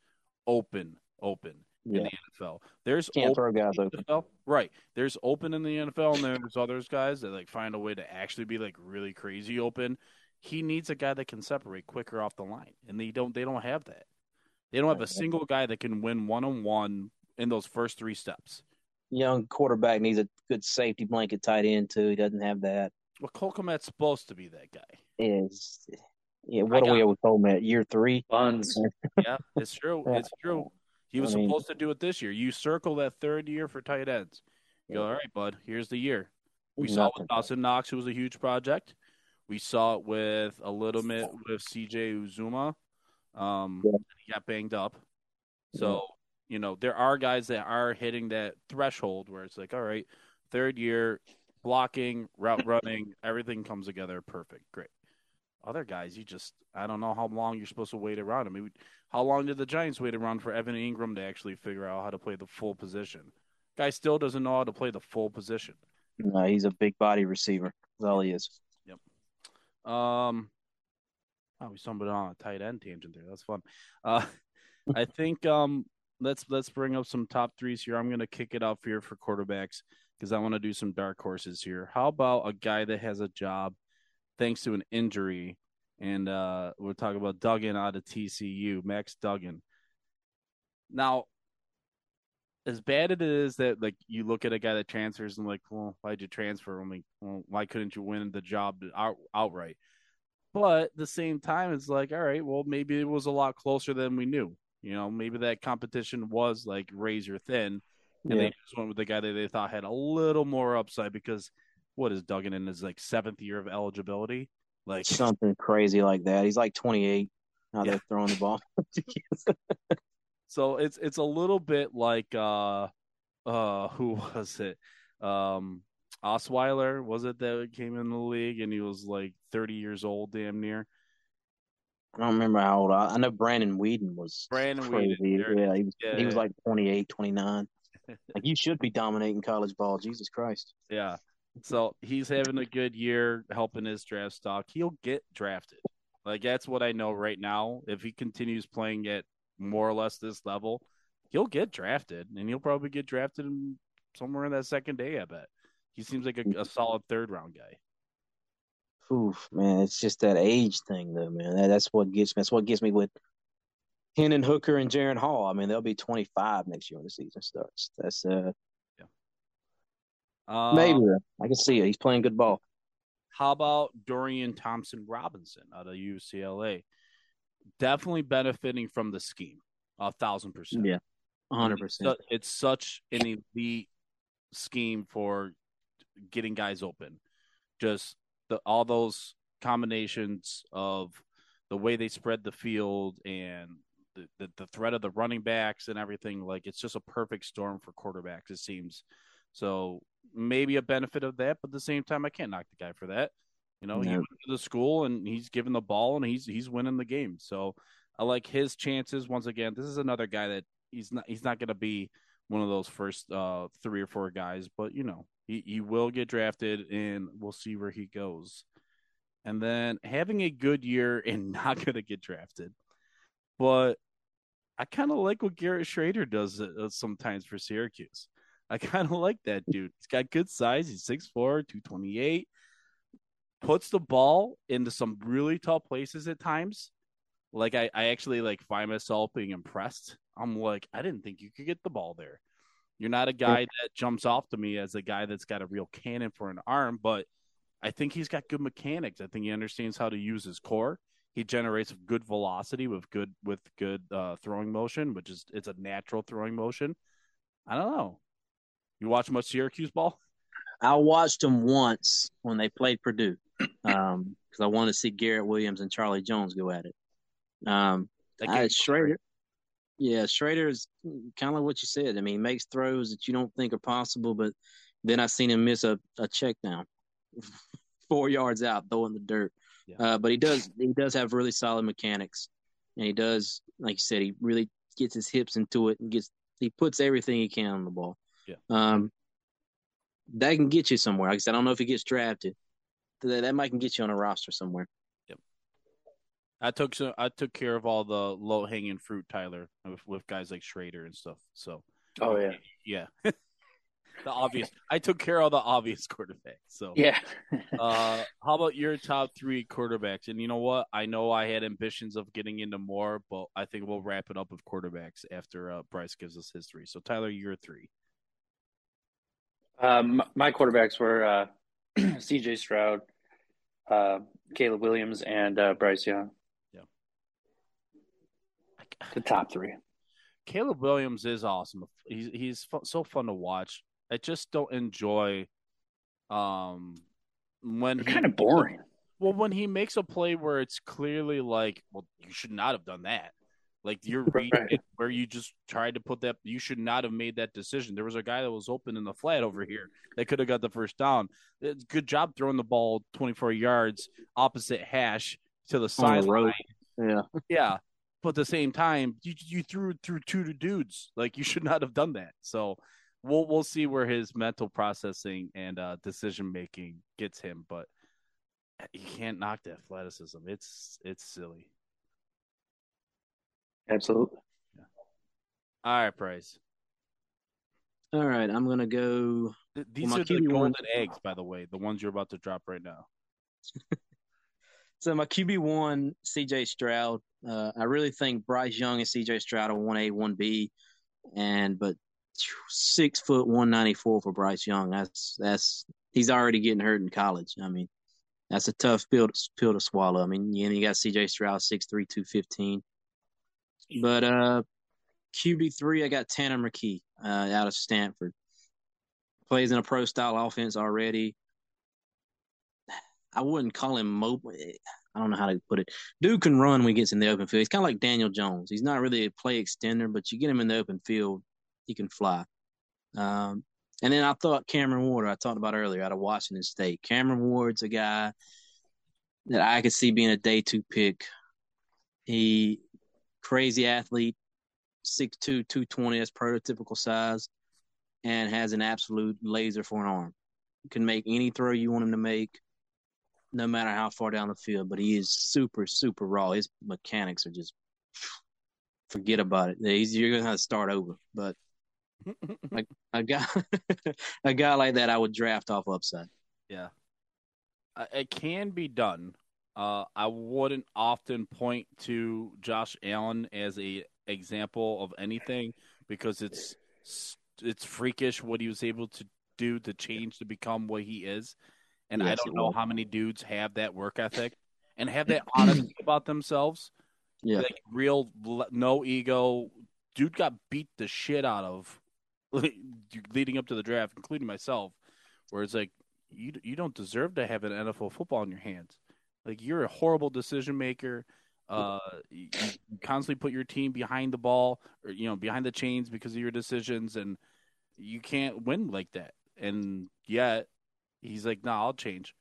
open open in the NFL. There's can't open throw guys in the open. NFL. Right. There's open in the NFL, and there's others guys that like find a way to actually be like really crazy open. He needs a guy that can separate quicker off the line, and they don't. They don't have that. They don't have a single guy that can win one on one in those first three steps. Young quarterback needs a good safety blanket tight end too. He doesn't have that. Well, Cole Kmet's supposed to be that guy. Is yeah. What I are we got- with Coleman at year three? Buns. Yeah, it's true. It's true. He was I mean- supposed to do it this year. You circle that third year for tight ends. You go, all right, bud. Here's the year. We saw it with Dawson Knox, who was a huge project. We saw it with a little bit with CJ Uzomah. Um, Yeah. He got banged up. So, you know, there are guys that are hitting that threshold where it's like, all right, third year, blocking, route running, everything comes together perfect. Great. Other guys, you just, I don't know how long you're supposed to wait around. I mean, how long did the Giants wait around for Evan Engram to actually figure out how to play the full position? Guy still doesn't know how to play the full position. No, he's a big body receiver. That's all he is. Yep. Um, oh, we stumbled on a tight end tangent there. That's fun. Uh, I think um, let's let's bring up some top threes here. I'm gonna kick it off here for quarterbacks because I want to do some dark horses here. How about a guy that has a job thanks to an injury, and uh, we're talking about Duggan out of TCU, Max Duggan. Now, as bad it is that like you look at a guy that transfers and like, well, why'd you transfer? I'm like, well, why couldn't you win the job out, outright? But at the same time, it's like, all right, well, maybe it was a lot closer than we knew. You know, maybe that competition was like razor thin, and Yeah. they just went with the guy that they thought had a little more upside because what is Duggan in his like seventh year of eligibility? Like, Something crazy like that. He's like 28 out Yeah. there throwing the ball. so it's it's a little bit like uh uh who was it um osweiler was it that came in the league and he was like 30 years old damn near I don't remember how old. I, I know Brandon Weeden was Brandon crazy. Weeden, Yeah, he was, Yeah, he was like 28, 29. like you should be dominating college ball. Jesus Christ. yeah so he's having a good year helping his draft stock he'll get drafted like that's what i know right now if he continues playing at more or less this level he'll get drafted and he'll probably get drafted somewhere in that second day i bet he seems like a, a solid third round guy Oof, man, it's just that age thing, though, man. That, that's what gets me. That's what gets me with Hendon Hooker and Jaren Hall. I mean, they'll be 25 next year when the season starts. That's uh, uh, maybe I can see it. He's playing good ball. How about Dorian Thompson Robinson out of UCLA? Definitely benefiting from the scheme, a thousand percent. Yeah, hundred percent. It's such an elite scheme for getting guys open. Just the all those combinations of the way they spread the field and the, the the threat of the running backs and everything. Like it's just a perfect storm for quarterbacks. It seems. So maybe a benefit of that, but at the same time, I can't knock the guy for that. You know, he went to the school and he's given the ball and he's he's winning the game. So I like his chances. Once again, this is another guy that he's not he's not going to be one of those first uh, three or four guys, but you know he he will get drafted and we'll see where he goes. And then having a good year and not going to get drafted, but I kind of like what Garrett Shrader does uh, sometimes for Syracuse. I kind of like that dude. He's got good size. He's 6'4", 228. Puts the ball into some really tough places at times. Like I, I actually like find myself being impressed. I'm like, I didn't think you could get the ball there. You're not a guy that jumps off to me as a guy that's got a real cannon for an arm, but I think he's got good mechanics. I think he understands how to use his core. He generates good velocity with good with good uh, throwing motion, which is it's a natural throwing motion. I don't know. You watch much Syracuse ball? I watched them once when they played Purdue because I wanted to see Garrett Williams and Charlie Jones go at it. Um, I, Shrader, yeah, Shrader is kind of like what you said. I mean, he makes throws that you don't think are possible, but then I seen him miss a, a check down four yards out, throwing the dirt. Yeah. Uh, but he does he does have really solid mechanics, and he does, like you said, he really gets his hips into it and gets he puts everything he can on the ball. Yeah. Um, that can get you somewhere. Like I said, I don't know if he gets drafted. That, that might can get you on a roster somewhere. Yep. I took so I took care of all the low hanging fruit, Tyler, with, with guys like Shrader and stuff. So Oh yeah, yeah, the obvious. I took care of all the obvious quarterbacks. So yeah. uh, how about your top three quarterbacks? And you know what? I know I had ambitions of getting into more, but I think we'll wrap it up with quarterbacks after uh, Bryce gives us his three. So Tyler, your three. Um, my quarterbacks were uh, C.J. Stroud, uh, Caleb Williams, and uh, Bryce Young. Yeah, the top three. Caleb Williams is awesome. He's he's fu- so fun to watch. I just don't enjoy um when They're he kind of boring. Well, when he makes a play where it's clearly like, well, you should not have done that. Like you're reading Right. it where you just tried to put that. You should not have made that decision. There was a guy that was open in the flat over here that could have got the first down. It's good job throwing the ball 24 yards opposite hash to the sideline. Yeah. Yeah, but at the same time, you you threw through two dudes. Like you should not have done that. So we'll we'll see where his mental processing and uh, decision making gets him. But you can't knock the athleticism. It's it's silly. Absolutely. All right, Bryce. All right, I'm gonna go. Th- These my are the QB golden one- eggs, by the way. The ones you're about to drop right now. So my QB one, CJ Stroud. Uh, I really think Bryce Young and CJ Stroud are one A, one B, and but six foot one ninety four for Bryce Young. That's that's he's already getting hurt in college. I mean, that's a tough pill to, pill to swallow. I mean, you, you got CJ Stroud six three two fifteen, but uh, QB three I got Tanner McKee uh, out of Stanford. Plays in a pro style offense already. I wouldn't call him mobile. I don't know how to put it. Dude can run when he gets in the open field. He's kind of like Daniel Jones. He's not really a play extender, but you get him in the open field, he can fly. Um, and then I thought Cameron Ward, I talked about earlier, out of Washington State. Cameron Ward's a guy that I could see being a day two pick. He crazy athlete, 6'2", 220, that's prototypical size, and has an absolute laser for an arm. Can make any throw you want him to make no matter how far down the field, but he is super, super raw. His mechanics are just forget about it. He's, you're gonna have to start over. But a guy, a guy like that, I would draft off upside. Yeah, Uh, it can be done. Uh, I wouldn't often point to Josh Allen as a example of anything because it's it's freakish what he was able to do to change to become what he is, and I don't know how many dudes have that work ethic and have that honesty about themselves. Yeah. like real no ego. Dude got beat the shit out of leading up to the draft, including myself. Where it's like you you don't deserve to have an NFL football in your hands. Like you're a horrible decision maker. Uh, you, you constantly put your team behind the ball, or you know, behind the chains because of your decisions, and you can't win like that. And yet, he's like, "No, nah, I'll change."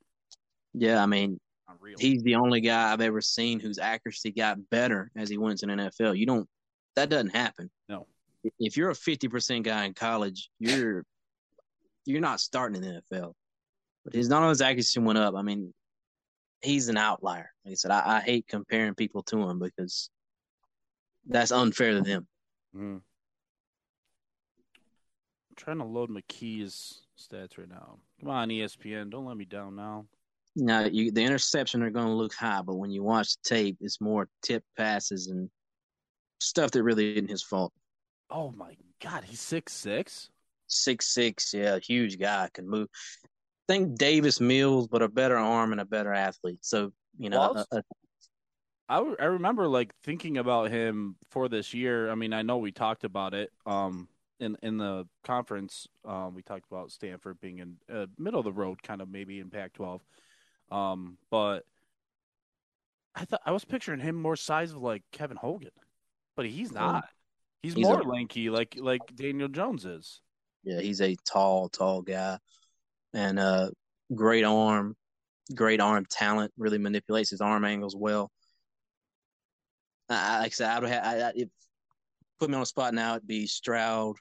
Yeah, I mean, Unreal. he's the only guy I've ever seen whose accuracy got better as he went to the NFL. You don't that doesn't happen. No. If you're a fifty percent guy in college, you're you're not starting in the NFL. But his not only his accuracy went up, I mean, he's an outlier. Like I said, I, I hate comparing people to him because that's unfair to them. Mm. I'm trying to load McKee's stats right now. Come on, ESPN, don't let me down now. Now, you, the interception are going to look high, but when you watch the tape, it's more tip passes and stuff that really isn't his fault. Oh my God, he's six six. Six six, yeah, huge guy can move. Think Davis Mills, but a better arm and a better athlete. So you know, Well, a- a- I, w- I remember like thinking about him for this year. I mean, I know we talked about it um in in the conference. Um, we talked about Stanford being in uh, middle of the road, kind of maybe in Pac-12. Um, but I thought I was picturing him more size of like Kevin Hogan, but he's not. He's, He's more a- lanky, like like Daniel Jones is. yeah, he's a tall, tall guy, and uh, great arm, great arm talent. Really manipulates his arm angles well. I, like I said, I would have. I, I, if put me on the spot now, it'd be Stroud,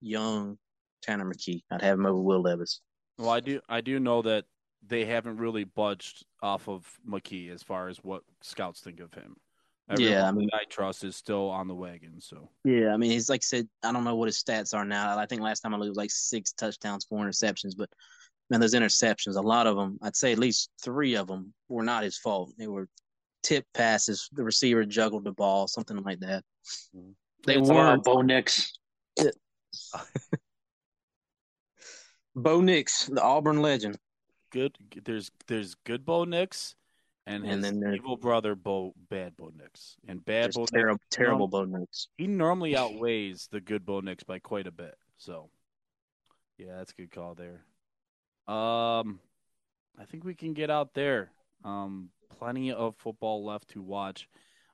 Young, Tanner McKee. I'd have him over Will Levis. Well, I do I do know that they haven't really budged off of McKee as far as what scouts think of him. Yeah, I mean- I trust is still on the wagon. So Yeah, I mean, he's like I said, I don't know what his stats are now. I think last time I looked, it was like six touchdowns, four interceptions. But man, those interceptions, a lot of them, I'd say at least three of them were not his fault. They were tip passes. The receiver juggled the ball, something like that. Mm-hmm. They It's weren't. Bo Nix. Bo Nix, the Auburn legend. good. There's there's good Bo Nix, and his And then there's- evil brother Bo Bad Bo Nix, and Bad Just Bo terrible, Nix. terrible Bo Nix. He normally outweighs the good Bo Nix by quite a bit. So yeah, that's a good call there. Um, I think we can get out there. Um, plenty of football left to watch.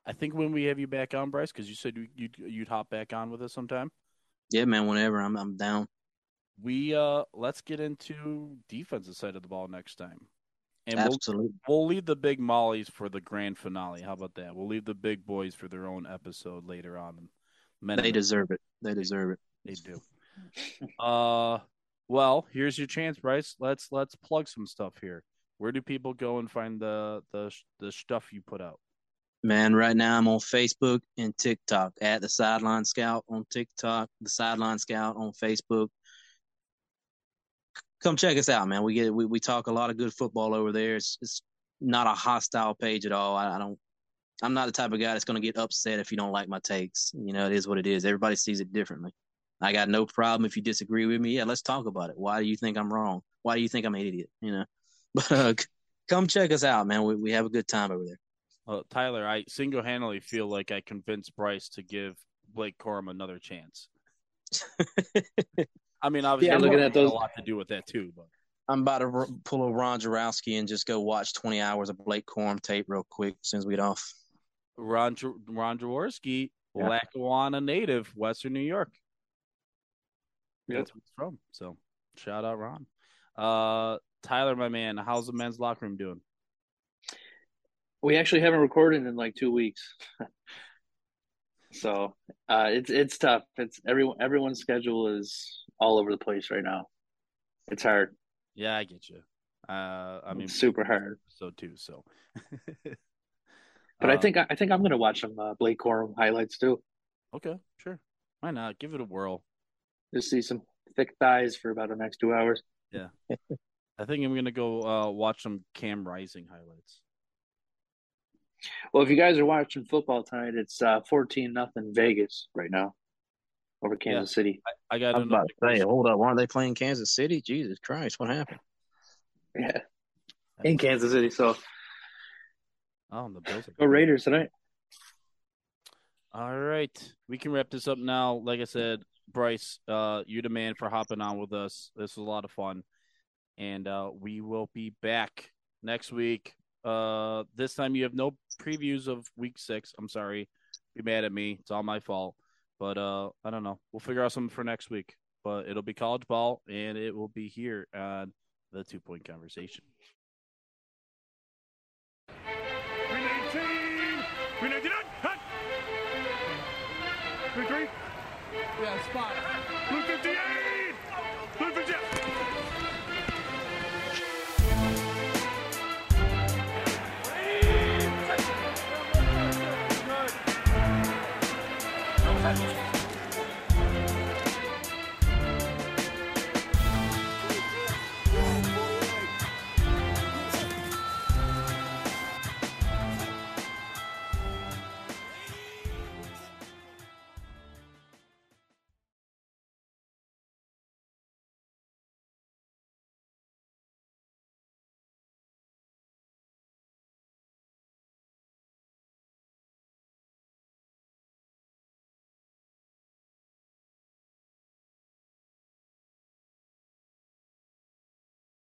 I think when we have you back on, Bryce, because you said you, you'd you'd hop back on with us sometime. Yeah, man. Whenever I'm, I'm down. We uh, let's get into defensive side of the ball next time, and we'll Absolutely. we'll leave the big mollies for the grand finale. How about that? We'll leave the big boys for their own episode later on. Men They deserve it. They deserve it. They do. Uh, well, here's your chance, Bryce. Let's let's plug some stuff here. Where do people go and find the the the stuff you put out? Man, right now I'm on Facebook and TikTok at the Sideline Scout on TikTok, the Sideline Scout on Facebook. Come check us out, man. We get we, we talk a lot of good football over there. It's it's not a hostile page at all. I, I don't. I'm not the type of guy that's going to get upset if you don't like my takes. You know, it is what it is. Everybody sees it differently. I got no problem if you disagree with me. Yeah, let's talk about it. Why do you think I'm wrong? Why do you think I'm an idiot? You know, but uh, come check us out, man. We we have a good time over there. Well, Tyler, I single handedly feel like I convinced Bryce to give Blake Corum another chance. I mean, obviously, Yeah, I'm looking at those- a lot to do with that too. But I'm about to r- pull a Ron Jaworski and just go watch 20 hours of Blake Corum tape real quick as soon as we get off. Ron Ron Jaworski, Yeah. Lackawanna native, Western New York. That's where he's from. So shout out Ron. Uh, Tyler, my man, how's the men's locker room doing? We actually haven't recorded in like two weeks, so uh, it's it's tough. It's everyone everyone's schedule is all over the place right now. It's hard. Yeah, I get you. Uh, I mean, It's super hard. So too. So, But I Uh, think I think I'm gonna watch some uh, Blake Corum highlights too. okay, sure. Why not? Give it a whirl. Just see some thick thighs for about the next two hours. Yeah. I think I'm gonna go uh, watch some Cam Rising highlights. Well, if you guys are watching football tonight, it's uh, fourteen nothing Vegas right now over Kansas City. I, I got I was another about to say, hold up, why aren't they playing Kansas City? Jesus Christ, what happened? Yeah, in Kansas City. So Oh, the Bills. go Raiders tonight. All right, we can wrap this up now. Like I said, Bryce, uh, you're the man for hopping on with us. This was a lot of fun, and uh, we will be back next week Uh, this time you have no previews of week six. I'm sorry. Be mad at me. It's all my fault. But uh, I don't know. We'll figure out something for next week. But it'll be college ball, and it will be here on the two point conversation. Green 18. Green 99. Hot. Green 3. Yeah, spot.